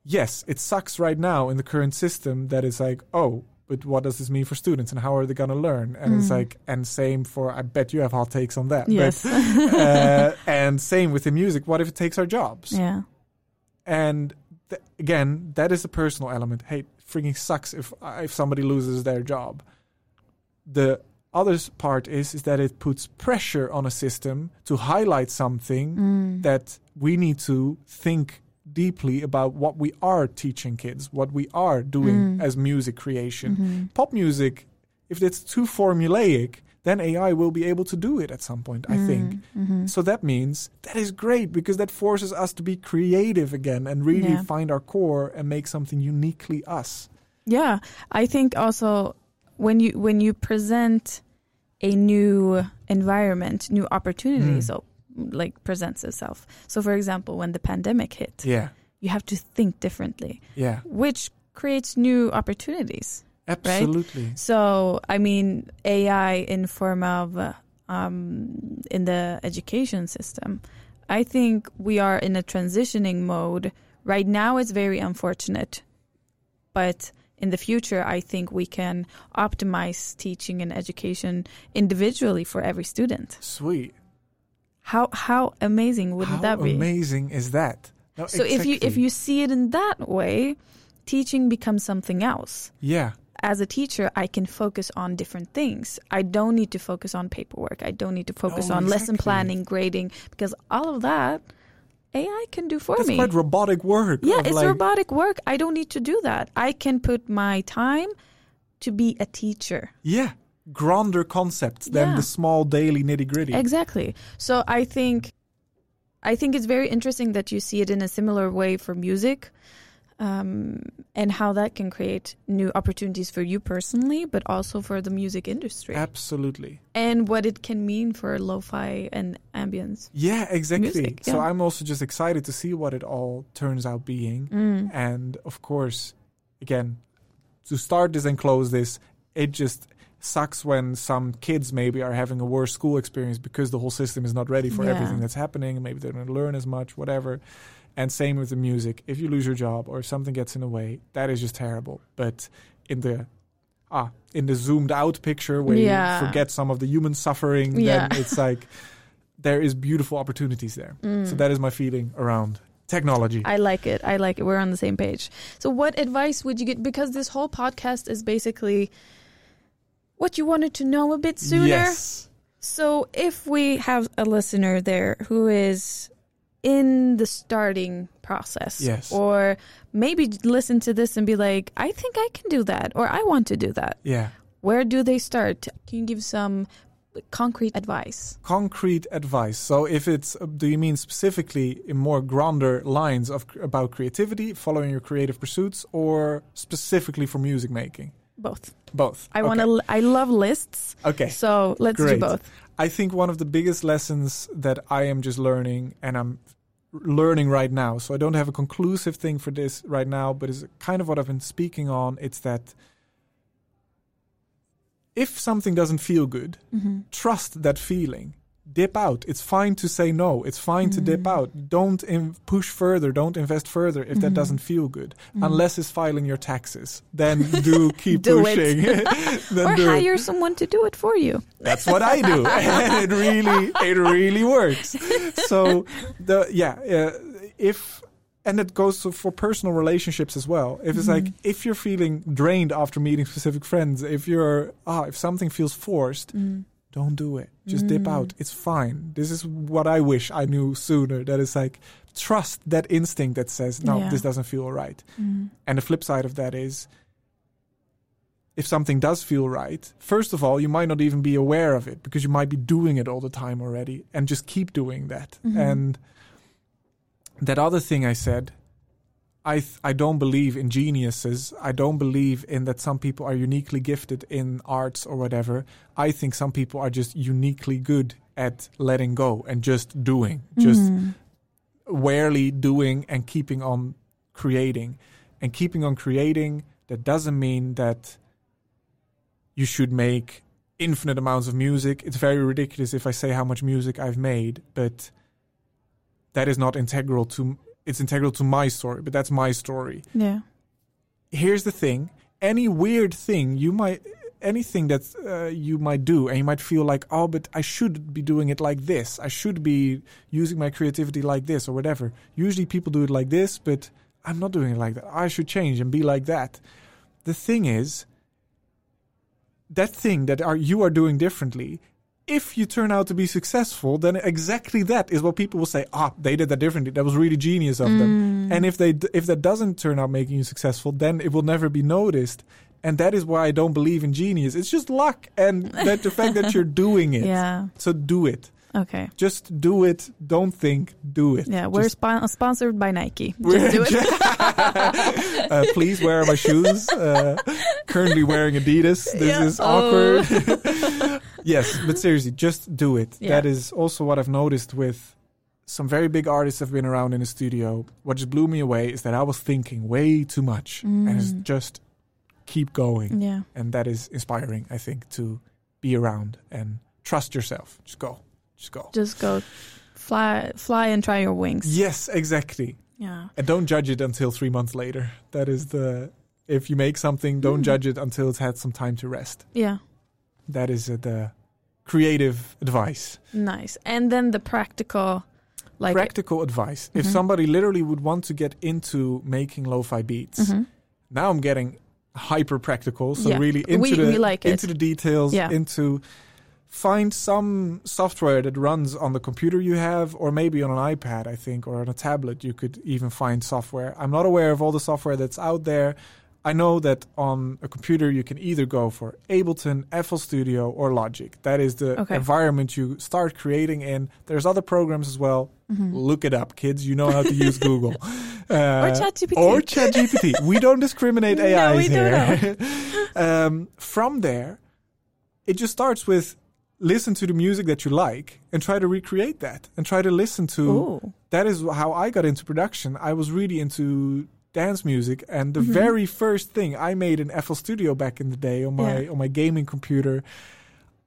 yes, it sucks right now in the current system that it's like, oh, but what does this mean for students and how are they going to learn? And it's Mm. like, and same for, I bet you have hot takes on that. Yes. But, uh, and same with the music. What if it takes our jobs? yeah. And th- again, that is a personal element. Hey, freaking sucks if if somebody loses their job. The other part is is that it puts pressure on a system to highlight something Mm. that we need to think deeply about what we are teaching kids, what we are doing Mm. as music creation. Mhm. Pop music, if it's too formulaic, then AI will be able to do it at some point, I think. Mm. Mhm. So that means that is great because that forces us to be creative again and really Yeah. find our core and make something uniquely us. Yeah, I think also when you when you present a new environment, new opportunities, Mm. Like presents itself. So, for example, when the pandemic hit, Yeah. you have to think differently, Yeah. which creates new opportunities. Absolutely. So, I mean, AI in form of uh, um, in the education system, I think we are in a transitioning mode. Right now, it's very unfortunate, but in the future, I think we can optimize teaching and education individually for every student. Sweet. How how amazing wouldn't that be? amazing is that? No, so if you if you see it in that way, teaching becomes something else. Yeah. as a teacher, I can focus on different things. I don't need to focus on paperwork. I don't need to focus No, on lesson planning, grading, because all of that AI can do for That's me. quite robotic work. yeah, it's like, robotic work. I don't need to do that. I can put my time to be a teacher. Yeah. Grander concepts than Yeah. the small daily nitty gritty. Exactly. So I think I think it's very interesting that you see it in a similar way for music. Um, and how that can create new opportunities for you personally, but also for the music industry. Absolutely. and what it can mean for lo-fi and ambience. Yeah, exactly. Music, So yeah. I'm also just excited to see what it all turns out being. Mm. And of course, again, to start this and close this, it just sucks when some kids maybe are having a worse school experience because the whole system is not ready for Yeah. everything that's happening. Maybe they don't learn as much, whatever. And same with the music. If you lose your job or if something gets in the way, that is just terrible. But in the ah, in the zoomed out picture where Yeah. you forget some of the human suffering, Yeah. then it's like there is beautiful opportunities there. So that is my feeling around technology. I like it. I like it. We're on the same page. So, what advice would you get? Because this whole podcast is basically what you wanted to know a bit sooner. Yes. So, if we have a listener there who is in the starting process, Yes. or maybe listen to this and be like, I think I can do that, or I want to do that, Yeah. where do they start? Can you give some concrete advice? concrete advice. So, if it's, uh, do you mean specifically in more grander lines of about creativity, following your creative pursuits, or specifically for music making? Both. Both. I Okay. want to. I love lists, Okay. so let's do both. I think one of the biggest lessons that I am just learning, and I'm learning right now. So I don't have a conclusive thing for this right now, but it's kind of what I've been speaking on. It's that if something doesn't feel good, Mm-hmm. trust that feeling. Dip out. It's fine to say no. It's fine to Mm. dip out. Don't in- push further. Don't invest further if that Mhm. doesn't feel good. Mm. Unless it's filing your taxes. Then do keep Do pushing. then or do it. hire someone to do it for you. That's what I do, and it really, it really works. So the yeah, uh, if and it goes for personal relationships as well. If it's like Mhm. if you're feeling drained after meeting specific friends, if you're ah, if something feels forced, don't do it. Just dip Mm. out. It's fine. This is what I wish I knew sooner. That is like trust that instinct that says no, Yeah. this doesn't feel right. Mm. And the flip side of that is if something does feel right, first of all, you might not even be aware of it because you might be doing it all the time already and just keep doing that. Mhm. And that other thing I said, I th- I don't believe in geniuses. I don't believe in that some people are uniquely gifted in arts or whatever. I think some people are just uniquely good at letting go and just doing, just Mhm. warily doing and keeping on creating. And keeping on creating, that doesn't mean that you should make infinite amounts of music. It's very ridiculous if I say how much music I've made, but that is not integral to it's integral to my story, but that's my story. Yeah. Here's the thing, any weird thing you might anything that uh, you might do and you might feel like oh but i should be doing it like this. I should be using my creativity like this or whatever. Usually people do it like this but i'm not doing it like that. I should change and be like that. The thing is that thing that are you are doing differently if you turn out to be successful then exactly that is what people will say ah they did that differently. That was really genius of them. Mm. and if they if that doesn't turn out making you successful then it will never be noticed. And that is why i don't believe in genius. It's just luck and that the fact that you're doing it. Yeah. so do it Okay. Just do it. Don't think. Do it. Yeah, we're sponsored by Nike. Just do it. uh, please wear my shoes. Uh, currently wearing Adidas. This Yeah. is Oh. awkward. yes, but seriously, just do it. Yeah. That is also what I've noticed with some very big artists have been around in the studio. What just blew me away is that I was thinking way too much, and Mm. just keep going, Yeah. and that is inspiring. I think to be around and trust yourself. Just go, just go. Just go fly fly and try your wings. Yes, exactly. Yeah. And don't judge it until three months later. That is the if you make something, don't Mm. judge it until it's had some time to rest. Yeah. That is the creative advice. Nice. And then the practical like Practical advice. If Mhm. somebody literally would want to get into making lo-fi beats, Mhm. now I'm getting hyper practical. So Yeah. really into We- the we like it. into the details, Yeah. into find some software that runs on the computer you have or maybe on an iPad, I think, or on a tablet you could even find software. I'm not aware of all the software that's out there. I know that on a computer you can either go for Ableton, FL Studio, or Logic. That is the Okay. environment you start creating in. There's other programs as well. Mhm. Look it up, kids. You know how to use Google. Uh, or ChatGPT. or ChatGPT. we don't discriminate No, AIs we here. um, from there, it just starts with listen to the music that you like and try to recreate that and try to listen to. Ooh. That is how I got into production. I was really into dance music, and the Mhm. very first thing I made in FL Studio back in the day on my Yeah. on my gaming computer.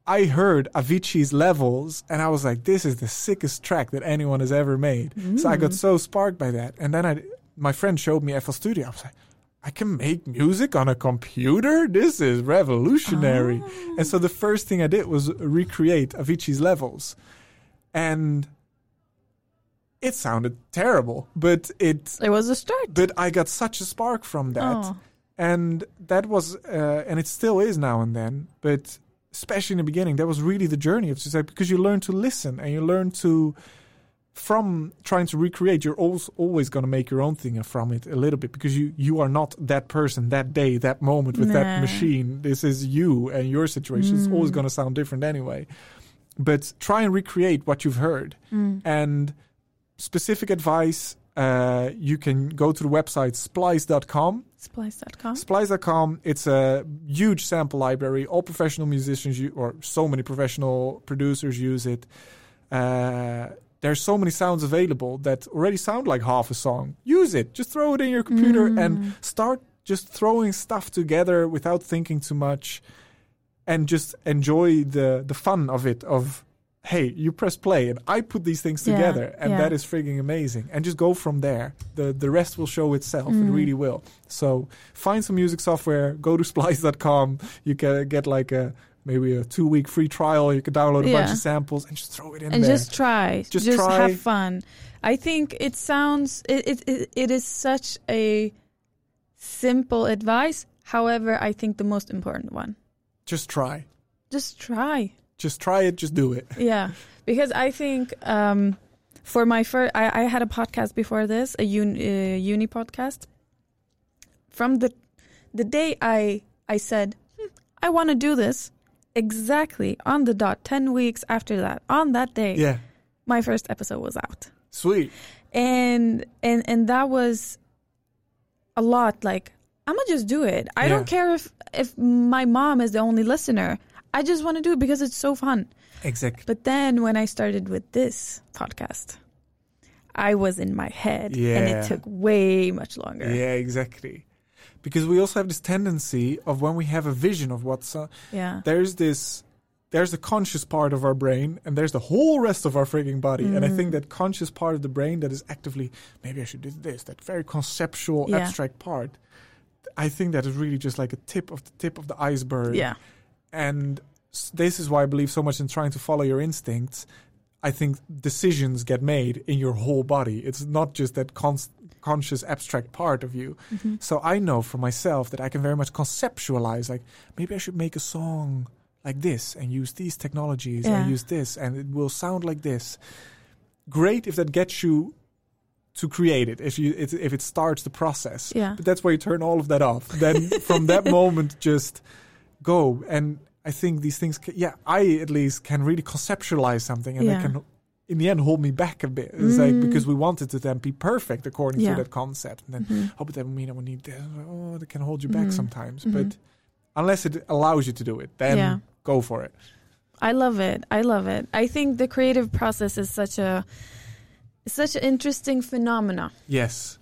I heard Avicii's levels and I was like, this is the sickest track that anyone has ever made. So I got Mm. so sparked by that. And then I, my friend showed me FL Studio. I was like, I can make music on a computer? This is revolutionary. Oh. And so the first thing I did was recreate Avicii's levels. And it sounded terrible, but it It was a start. but I got such a spark from that Oh. and that was uh, and it still is now and then but especially in the beginning that was really the journey of just like because you learn to listen and you learn to from trying to recreate you're always always going to make your own thing from it a little bit because you you are not that person that day that moment with that machine this is you and your situation is always Mm. going to sound different anyway but try and recreate what you've heard Mm. and specific advice uh, you can go to the website splice.com Splice.com. Splice.com, it's a huge sample library. All professional musicians, or so many professional producers use it. Uh, there's so many sounds available that already sound like half a song. Use it. Just throw it in your computer and Mm. start just throwing stuff together without thinking too much and just enjoy the, the fun of it of hey you press play and i put these things Yeah, together and yeah. that is frigging amazing and just go from there the the rest will show itself it Mm. really will so find some music software go to splice.com you can get like a maybe a two week free trial. You can download a bunch of samples and just throw it in and there. just try. Just just, try. have fun. I think it sounds it, it, it, it is such a simple advice. However i think the most important one. Just try. Just try. Just try it. Just do it. Yeah. Because i think um for my first I, I had a podcast before this a uni, uh, uni podcast. From the the day i i said "Hmm, i want to do this exactly on the dot 10 weeks after that on that day yeah. my first episode was out. Sweet. And and and that was a lot like i'm gonna just do it. I Yeah. don't care if if my mom is the only listener. I just want to do it because it's so fun. Exactly. But then when i started with this podcast i was in my head and it took way much longer. Yeah exactly because we also have this tendency of when we have a vision of what's uh, yeah. there's this there's the conscious part of our brain and there's the whole rest of our frigging body. And i think Mm. that conscious part of the brain that is actively maybe i should do this that very conceptual Yeah. abstract part i think that is really just like a tip of the tip of the iceberg. Yeah. And this is why i believe so much in trying to follow your instincts. I think decisions get made in your whole body. It's not just that cons- conscious abstract part of you Mhm. so I know for myself that I can very much conceptualize like maybe I should make a song like this and use these technologies Yeah. and use this and it will sound like this. Great if that gets you to create it if you it, if it starts the process. yeah But that's where you turn all of that off. Then from that moment just go and I think these things, ca yeah, I at least can really conceptualize something, and Yeah. they can, in the end, hold me back a bit. It's like because we wanted it to then be perfect according Yeah. to that concept, and then Mhm. oh, but then we don't need this. Oh, that can hold you back Mhm. sometimes. Mhm. But unless it allows you to do it, then Yeah. go for it. I love it. I love it. I think the creative process is such a such an interesting phenomena. Yes.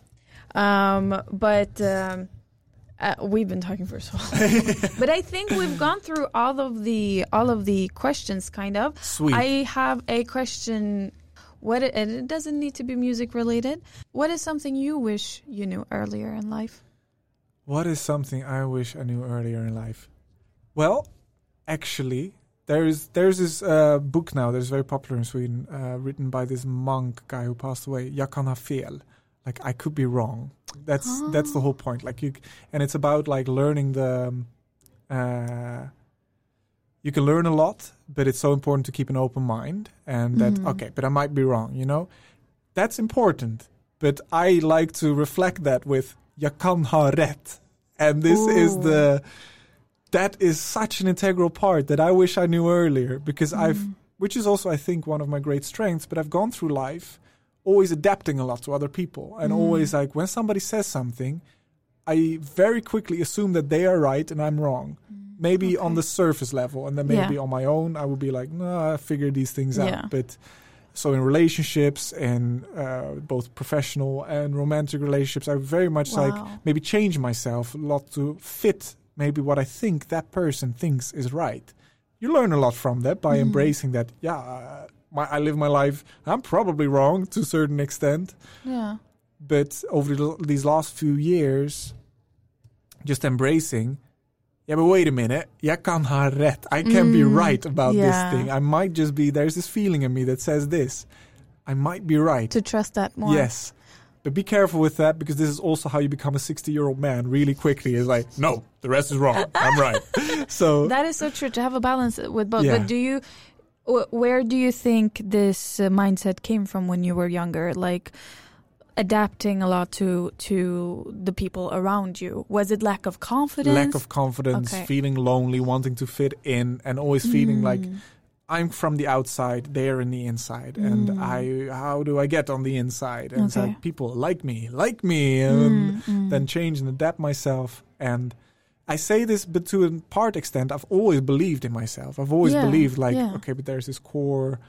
Um, but um, uh, we've been talking for so long. but I think we've gone through all of the all of the questions, kind of. Sweet. I have a question. What it, and it doesn't need to be music related. What is something you wish you knew earlier in life? What is something I wish I knew earlier in life? Well, actually, there's there's this uh, book now that's very popular in Sweden, uh, written by this monk guy who passed away. Jag kan ha fel. Like I could be wrong. That's that's the whole point. Like you, and it's about like learning the. um, Uh, you can learn a lot, but it's so important to keep an open mind and that Mhm. okay, but I might be wrong. You know, that's important. But I like to reflect that with jag kan ha rätt. And this is the that is such an integral part that I wish I knew earlier because I've Mm. which is also I think one of my great strengths, but I've gone through life always adapting a lot to other people and Mm. always like when somebody says something, I very quickly assume that they are right and I'm wrong. Maybe on the surface level, and then Yeah. maybe on my own, I would be like, no, I figured these things Yeah. out. But so in relationships and uh, both professional and romantic relationships, I very much like maybe change myself a lot to fit maybe what I think that person thinks is right. You learn a lot from that by Mhm. embracing that. Yeah, uh, my, I live my life. I'm probably wrong to a certain extent, Yeah. but over the, these last few years, just embracing. Yeah, but wait a minute. Jag kan ha rätt. I can be Mm, right about yeah. this thing. I might just be. There's this feeling in me that says this. I might be right. To trust that more. Yes. But be careful with that because this is also how you become a 60 year old man really quickly. Is like, no, the rest is wrong. I'm right. so, That is so true to have a balance with both. Yeah. But do you, where do you think this uh, mindset came from when you were younger? Like adapting a lot to to the people around you. Was it lack of confidence? lack of confidence, Okay. feeling lonely, wanting to fit in, and always feeling like Mm. I'm from the outside, they're in the inside, and Mm. I how do I get on the inside? And Okay. like people like me, like me, and Mm, mm. then change and adapt myself. And I say this, but to a part extent, I've always believed in myself. I've always Yeah, believed like, yeah. okay, but there's this core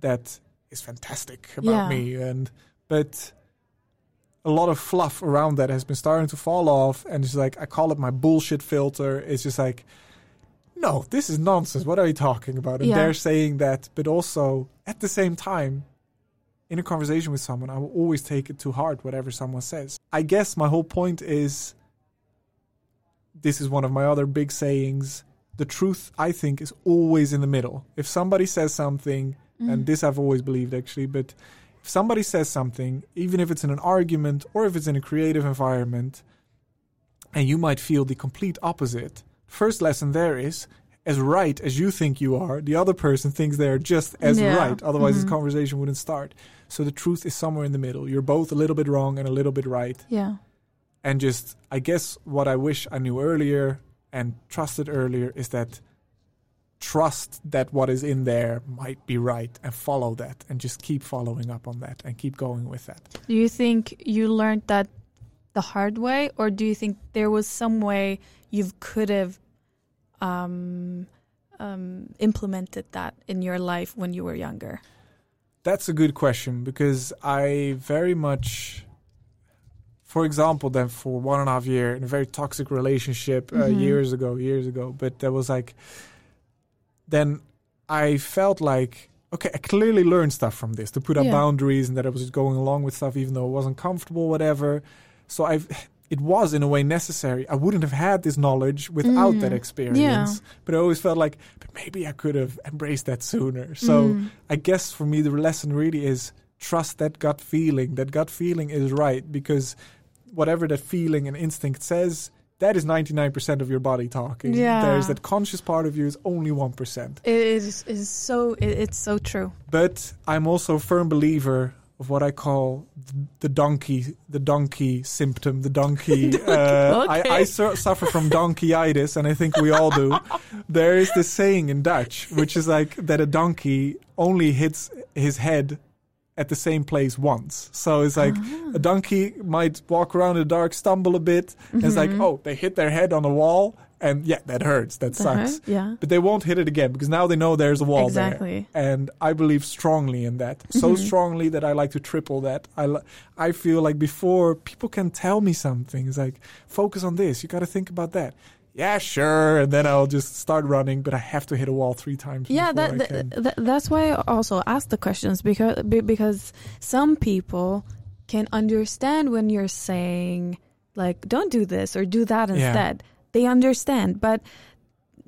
that is fantastic about Yeah. me, and but a lot of fluff around that has been starting to fall off, and it's like I call it my bullshit filter. It's just like. No, this is nonsense. What are you talking about? And they're saying that, but also at the same time, in a conversation with someone, I will always take it to heart whatever someone says. I guess my whole point is this is one of my other big sayings. The truth, I think, is always in the middle. If somebody says something, Mm. and this I've always believed actually, but if somebody says something, even if it's in an argument or if it's in a creative environment, and you might feel the complete opposite, first lesson there is as right as you think you are, the other person thinks they are just as Yeah. right. Otherwise, Mhm. this conversation wouldn't start. So the truth is somewhere in the middle. You're both a little bit wrong and a little bit right. Yeah. And just, I guess, what I wish I knew earlier and trusted earlier is that trust that what is in there might be right and follow that and just keep following up on that and keep going with that. Do you think you learned that the hard way, or do you think there was some way you could have um, um, implemented that in your life when you were younger? That's a good question because I very much, for example, then for one and a half year in a very toxic relationship uh, Mhm. years ago, years ago, but there was like, then I felt like, okay, I clearly learned stuff from this to put up Yeah. boundaries and that I was just going along with stuff even though it wasn't comfortable, whatever. So I've, it was in a way necessary. I wouldn't have had this knowledge without Mm. that experience, but I always felt like, but maybe I could have embraced that sooner. So. Mm. I guess for me the lesson really is trust that gut feeling. That gut feeling is right because whatever that feeling and instinct says, that is 99% of your body talking. Yeah. There's that conscious part of you is only 1%. It is is so it, it's so true. But I'm also a firm believer of what I call the donkey, the donkey symptom, the donkey. uh, I, okay. I su- suffer from donkeyitis, and I think we all do. there is this saying in Dutch, which is like that a donkey only hits his head at the same place once. So it's like Ah. a donkey might walk around in the dark, stumble a bit, and it's like, Mhm. oh, they hit their head on a wall, and yeah, that hurts, that Uh-huh, sucks. Yeah. But they won't hit it again because now they know there's a wall there Exactly. and I believe strongly in that. So Mhm. strongly that I like to triple that. I li- I feel like before people can tell me something, it's like focus on this. You got to think about that. Yeah, sure, and then I'll just start running, but I have to hit a wall three times. Yeah, that, that, that that's why I also ask the questions because because some people can understand when you're saying like don't do this or do that Yeah. instead. They understand, but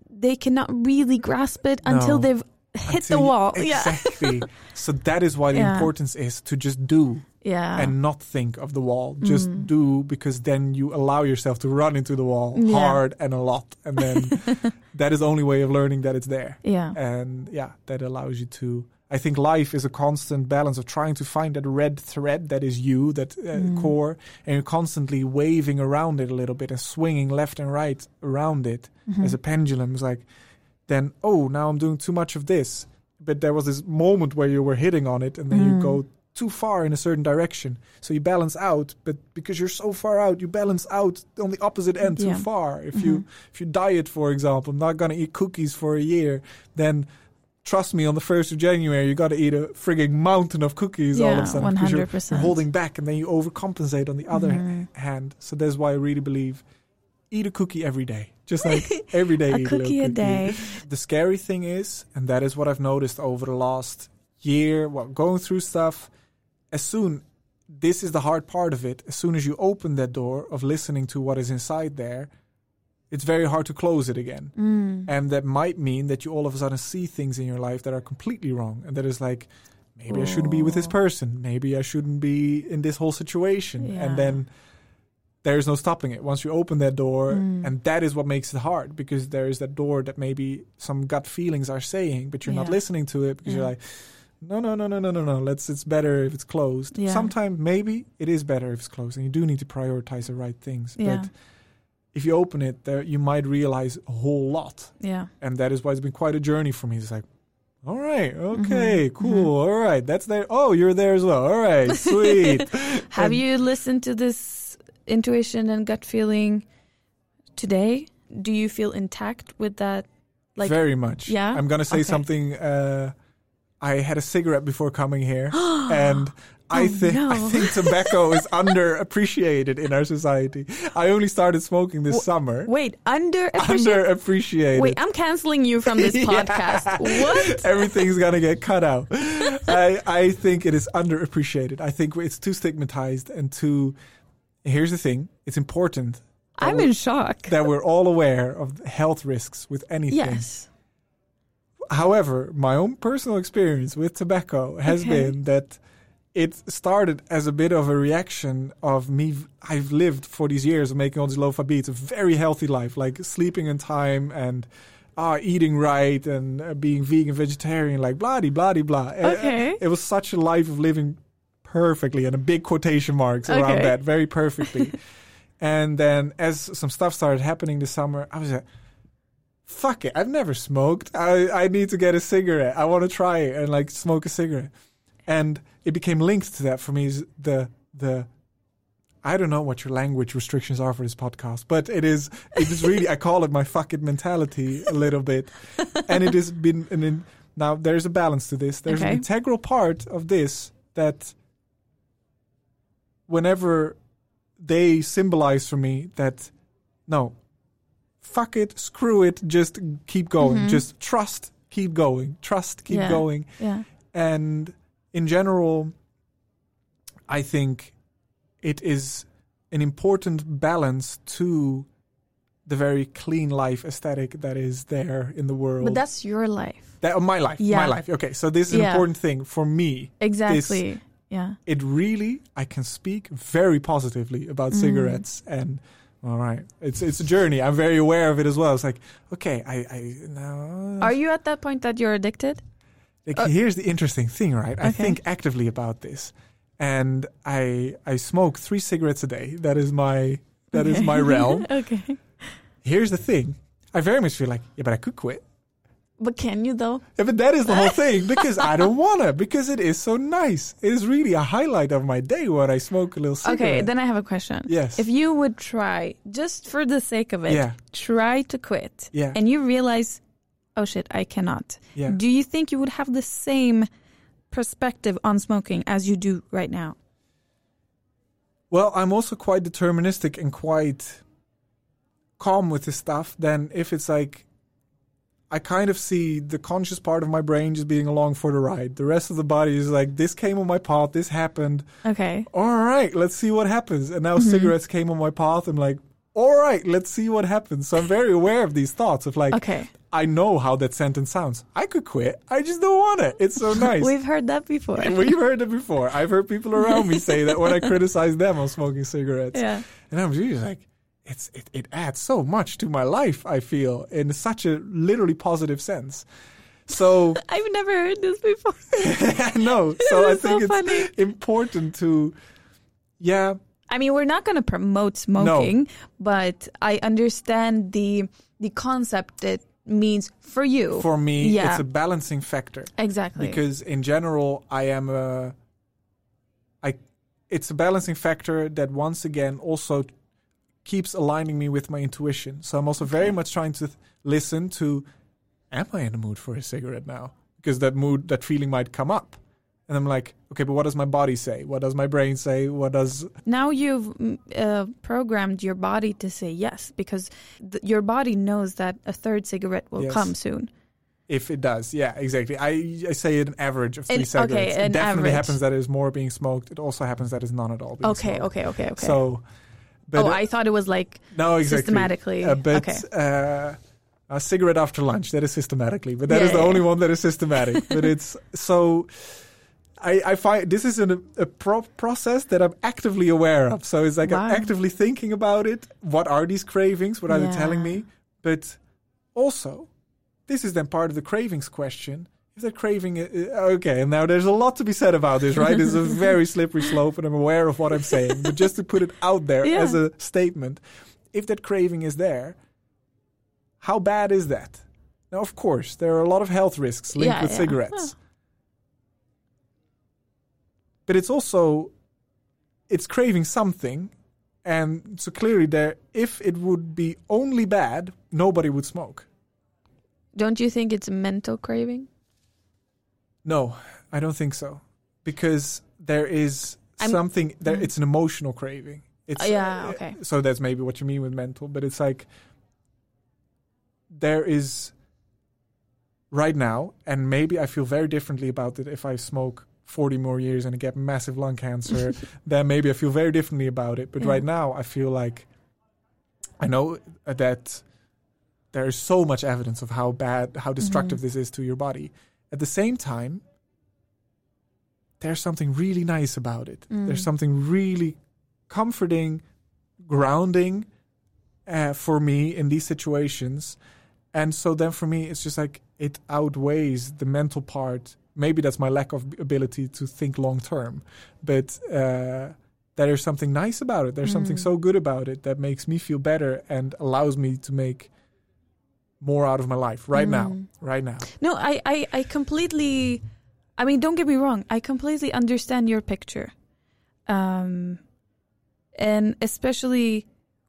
they cannot really grasp it until No. they've hit the wall. Yeah. Exactly. so that is why the Yeah. importance is to just do Yeah. and not think of the wall. Just Mm. do because then you allow yourself to run into the wall Yeah. hard and a lot, and then that is the only way of learning that it's there. yeah. and yeah that allows you to i think life is a constant balance of trying to find that red thread that is you that uh, Mm. core and you're constantly waving around it a little bit and swinging left and right around it Mhm. as a pendulum it's like then oh now i'm doing too much of this but there was this moment where you were hitting on it and then you Mm. go too far in a certain direction so you balance out but because you're so far out you balance out on the opposite end too far if you Mhm. if you diet, for example, I'm not going to eat cookies for a year, then trust me, on the 1st of January, you got to eat a frigging mountain of cookies all of a sudden. because you're- 100%. You're holding back and then you overcompensate on the other Mhm. hand. So that's why I really believe eat a cookie every day. Just like every day, a a cookie a day. The scary thing is, and that is what I've noticed over the last year, while going through stuff, as soon this is the hard part of it. As soon as you open that door of listening to what is inside there, it's very hard to close it again. Mm. And that might mean that you all of a sudden see things in your life that are completely wrong. And that is like, maybe I shouldn't be with this person. Maybe I shouldn't be in this whole situation. Yeah. And then there's no stopping it once you open that door. Mm. And that is what makes it hard because there is that door that maybe some gut feelings are saying, but you're not listening to it because you're like, no, no, no, no, no, no, no. Let's. It's better if it's closed. Yeah. Sometimes maybe it is better if it's closed, and you do need to prioritize the right things. Yeah. But if you open it, there you might realize a whole lot, Yeah. and that is why it's been quite a journey for me. It's like, all right, okay, Mhm, cool, all right, that's there. Oh, you're there as well. All right, sweet. Have And- you listened to this intuition and gut feeling today? Do you feel intact with that? Like, Very much. Yeah? I'm gonna say Okay. something. Uh, I had a cigarette before coming here, and I Oh, think I think tobacco is underappreciated in our society. I only started smoking this Wh- summer. wait, underappreciated. Underappreciated. Wait, I'm canceling you from this podcast. What? Everything's gonna get cut out. I I think it is underappreciated. I think it's too stigmatized and too. Here's the thing: it's important I'm in shock. that we're all aware of health risks with anything. Yes. However, my own personal experience with tobacco has Okay. been that it started as a bit of a reaction of me. I've lived for these years of making all these lo-fi beats, a very healthy life, like sleeping in time and uh, eating right and uh, being vegan, vegetarian, like blah blah blah. Uh, Okay. It was such a life of living perfectly and a big quotation marks around that, very perfectly. and then as some stuff started happening this summer, I was like, fuck it, I've never smoked. I, I need to get a cigarette. I want to try it and like smoke a cigarette. And it became linked to that for me is the the I don't know what your language restrictions are for this podcast, but it is it is really I call it my fuck it mentality a little bit. And it has been an in, now there's a balance to this. There's an integral part of this that whenever they symbolize for me that no fuck it screw it just keep going Mhm. just trust keep going trust keep Yeah. going Yeah. and in general i think it is an important balance to the very clean life aesthetic that is there in the world But that's your life. that, oh, my life my life okay so this is an important thing for me Exactly. Yeah. it really I can speak very positively about Mm. cigarettes and all right it's it's a journey I'm very aware of it as well it's like okay I I no Are you at that point that you're addicted? like, uh, here's the interesting thing right I think actively about this and I I smoke three cigarettes a day. That is my that is my realm. okay. Here's the thing: I very much feel like yeah, but I could quit. But can you though? Yeah, but that is the whole thing because I don't wanna because it is so nice. It is really a highlight of my day when I smoke a little cigarette. Okay, then I have a question. Yes. If you would try, just for the sake of it, Yeah. try to quit, Yeah. and you realize, oh shit, I cannot. Yeah. Do you think you would have the same perspective on smoking as you do right now? Well, I'm also quite deterministic and quite calm with this stuff. Then if it's like I kind of see the conscious part of my brain just being along for the ride. The rest of the body is like, this came on my path, this happened. Okay. All right, let's see what happens. And Mm-hmm. now cigarettes came on my path. I'm like, all right, let's see what happens. So I'm very aware of these thoughts of like, Okay. I know how that sentence sounds. I could quit. I just don't want it. It's so nice. We've heard that before. We've heard it before. I've heard people around me say that when I criticize them on smoking cigarettes. yeah. And I'm really like, it's it, it adds so much to my life, I feel, in such a literally positive sense. So I've never heard this before. no, so I is so think it's funny. important to yeah, I mean, we're not going to promote smoking, but I understand the the concept that means for you. for me Yeah. it's a balancing factor. exactly. because in general I am a I it's a balancing factor that once again also keeps aligning me with my intuition. So I'm also very much trying to th- listen to am I in the mood for a cigarette now? Because that mood that feeling might come up. And I'm like, okay, but what does my body say? What does my brain say? What does now you've mm, uh, programmed your body to say yes because th- your body knows that a third cigarette will Yes. come soon. if it does? Yeah, exactly. I I say an average of three An- cigarettes. an it definitely average. happens that there's more being smoked. It also happens that is none at all being Okay, smoked. okay, okay, okay. So, but oh, uh, I thought it was like No, exactly. systematically. Uh, but okay. uh, a cigarette after lunch that is systematically, but that is Yeah, the yeah, only yeah. one that is systematic. but it's so. I, I find this is an, a pro- process that I'm actively aware of. So it's like I'm actively thinking about it. What are these cravings? What are they telling me? But also, this is then part of the cravings question. If that craving, uh, okay, and now there's a lot to be said about this, right? It's a very slippery slope, and I'm aware of what I'm saying. But just to put it out there Yeah. as a statement, if that craving is there, how bad is that? Now, of course, there are a lot of health risks linked Yeah, with yeah. cigarettes. But it's also it's craving something, and so clearly there if it would be only bad, nobody would smoke. Don't you think it's a mental craving? No, I don't think so. Because there is I'm- something there Mm. it's an emotional craving. It's Uh, yeah, uh, okay. So that's maybe what you mean with mental, but it's like there is right now and maybe I feel very differently about it if I smoke 40 more years and I get massive lung cancer, then maybe I feel very differently about it. But Yeah. right now I feel like I know that there is so much evidence of how bad, how destructive Mhm. this is to your body. At the same time, there's something really nice about it. Mm. There's something really comforting, grounding uh, for me in these situations. And so then for me, it's just like it outweighs the mental part. Maybe that's my lack of ability to think long term, but uh, there's something nice about it. There's something Mm. so good about it that makes me feel better and allows me to make more out of my life right now. Mm. Right now. No, I, I, I completely. I mean, don't get me wrong. I completely understand your picture, um, and especially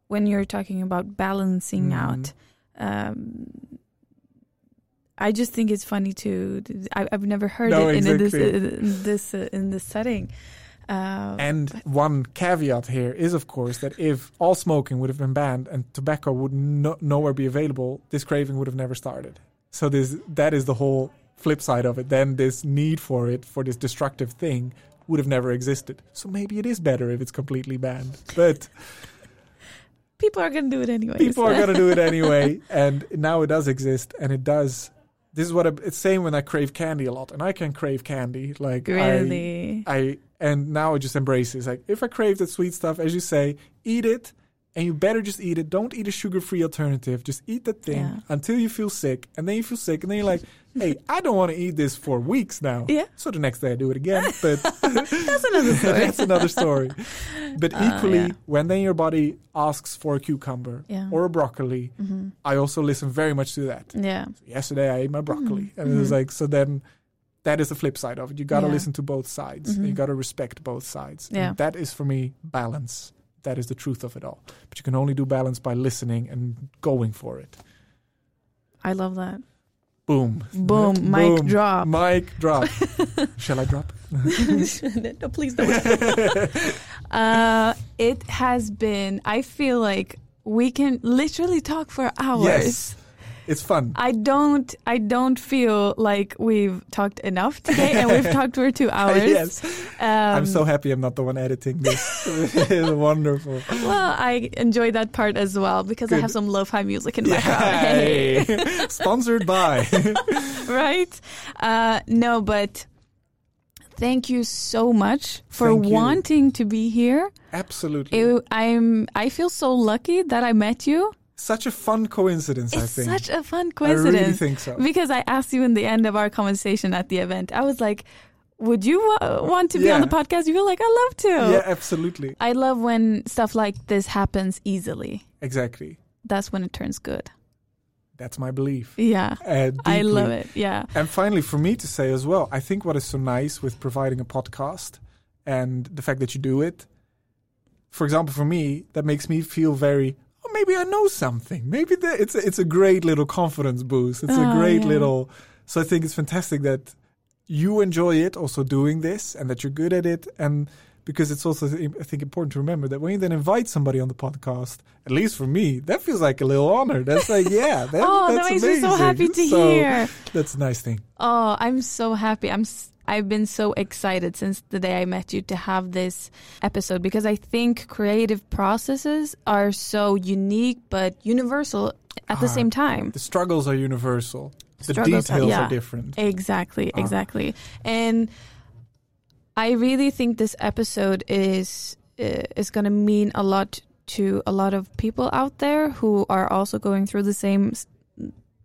when you're talking about balancing Mhm. out. Um, I just think it's funny to. I, I've never heard No, it in this in this uh, in this setting. Uh, And one caveat here is, of course, that if all smoking would have been banned and tobacco would no- nowhere be available, this craving would have never started. So this that is the whole flip side of it. Then this need for it, for this destructive thing, would have never existed. So maybe it is better if it's completely banned. But people are gonna do it anyway. people are going to do it anyway. And now it does exist, and it does. This is what I, it's saying when I crave candy a lot, and I can crave candy. Like I, really. I and now I just embrace it. It's like if I crave that sweet stuff, as you say, eat it, and you better just eat it. Don't eat a sugar-free alternative. Just eat the thing Yeah. until you feel sick, and then you feel sick, and then you're like, "Hey, I don't want to eat this for weeks now." Yeah. So the next day I do it again, but That's another story. that's another story. But Uh, equally, yeah. when then your body asks for a cucumber Yeah. or a broccoli, Mhm. I also listen very much to that. Yeah. Yesterday I ate my broccoli, Mhm. and it was Mhm. like so. Then that is the flip side of it. You got to Yeah. listen to both sides. and you got to respect both sides. Yeah. And that is for me balance. That is the truth of it all. But you can only do balance by listening and going for it. I love that. Boom. Boom. Mic drop. Mic drop. Shall I drop? no, please don't. uh, it has been. I feel like we can literally talk for hours. Yes. It's fun. I don't. I don't feel like we've talked enough today, and we've talked for two hours. yes. Um, I'm so happy I'm not the one editing this. it's wonderful. well. I enjoy that part as well because I have some lo-fi music in my background. Hey. Sponsored by. right? Uh, no, but thank you so much for wanting to be here. Absolutely. It, I'm. I feel so lucky that I met you. Such a fun coincidence, I It's think. such a fun coincidence. I really think so. because I asked you in the end of our conversation at the event. I was like, "Would you wa- want to be on the podcast?" You were like, "I love to." Yeah, absolutely. I love when stuff like this happens easily. Exactly. That's when it turns good. That's my belief. Yeah, Uh, I love it. Yeah, And finally, for me to say as well, I think what is so nice with providing a podcast and the fact that you do it, for example, for me, that makes me feel very, oh, maybe I know something. Maybe the, it's, a, it's a great little confidence boost. It's a Oh, great yeah. little. So I think it's fantastic that you enjoy it, also doing this, and that you're good at it. And because it's also, I think, important to remember that when you then invite somebody on the podcast, at least for me, that feels like a little honor. That's like, yeah, that, oh, that that's makes me so amazing. happy to So hear. That's a nice thing. Oh, I'm so happy. I'm. I've been so excited since the day I met you to have this episode because I think creative processes are so unique but universal at the Ah, same time. The struggles are universal. The Struggles are- details yeah. are different. Exactly, Ah. exactly. And I really think this episode is uh, is going to mean a lot to a lot of people out there who are also going through the same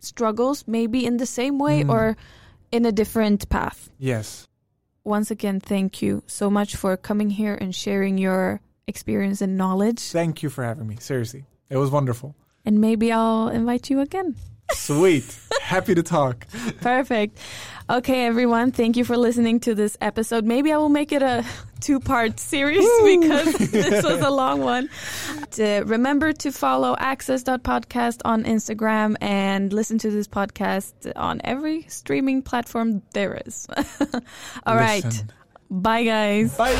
struggles, maybe in the same way Mm. or in a different path. Yes. Once again, thank you so much for coming here and sharing your experience and knowledge. Thank you for having me. Seriously. It was wonderful. And maybe I'll invite you again. Sweet. Happy to talk. Perfect. Okay, everyone, thank you for listening to this episode. Maybe I will make it a two part series because this was a long one. Uh, remember to follow access.podcast on Instagram and listen to this podcast on every streaming platform there is. All right, Listen. Bye, guys. Bye.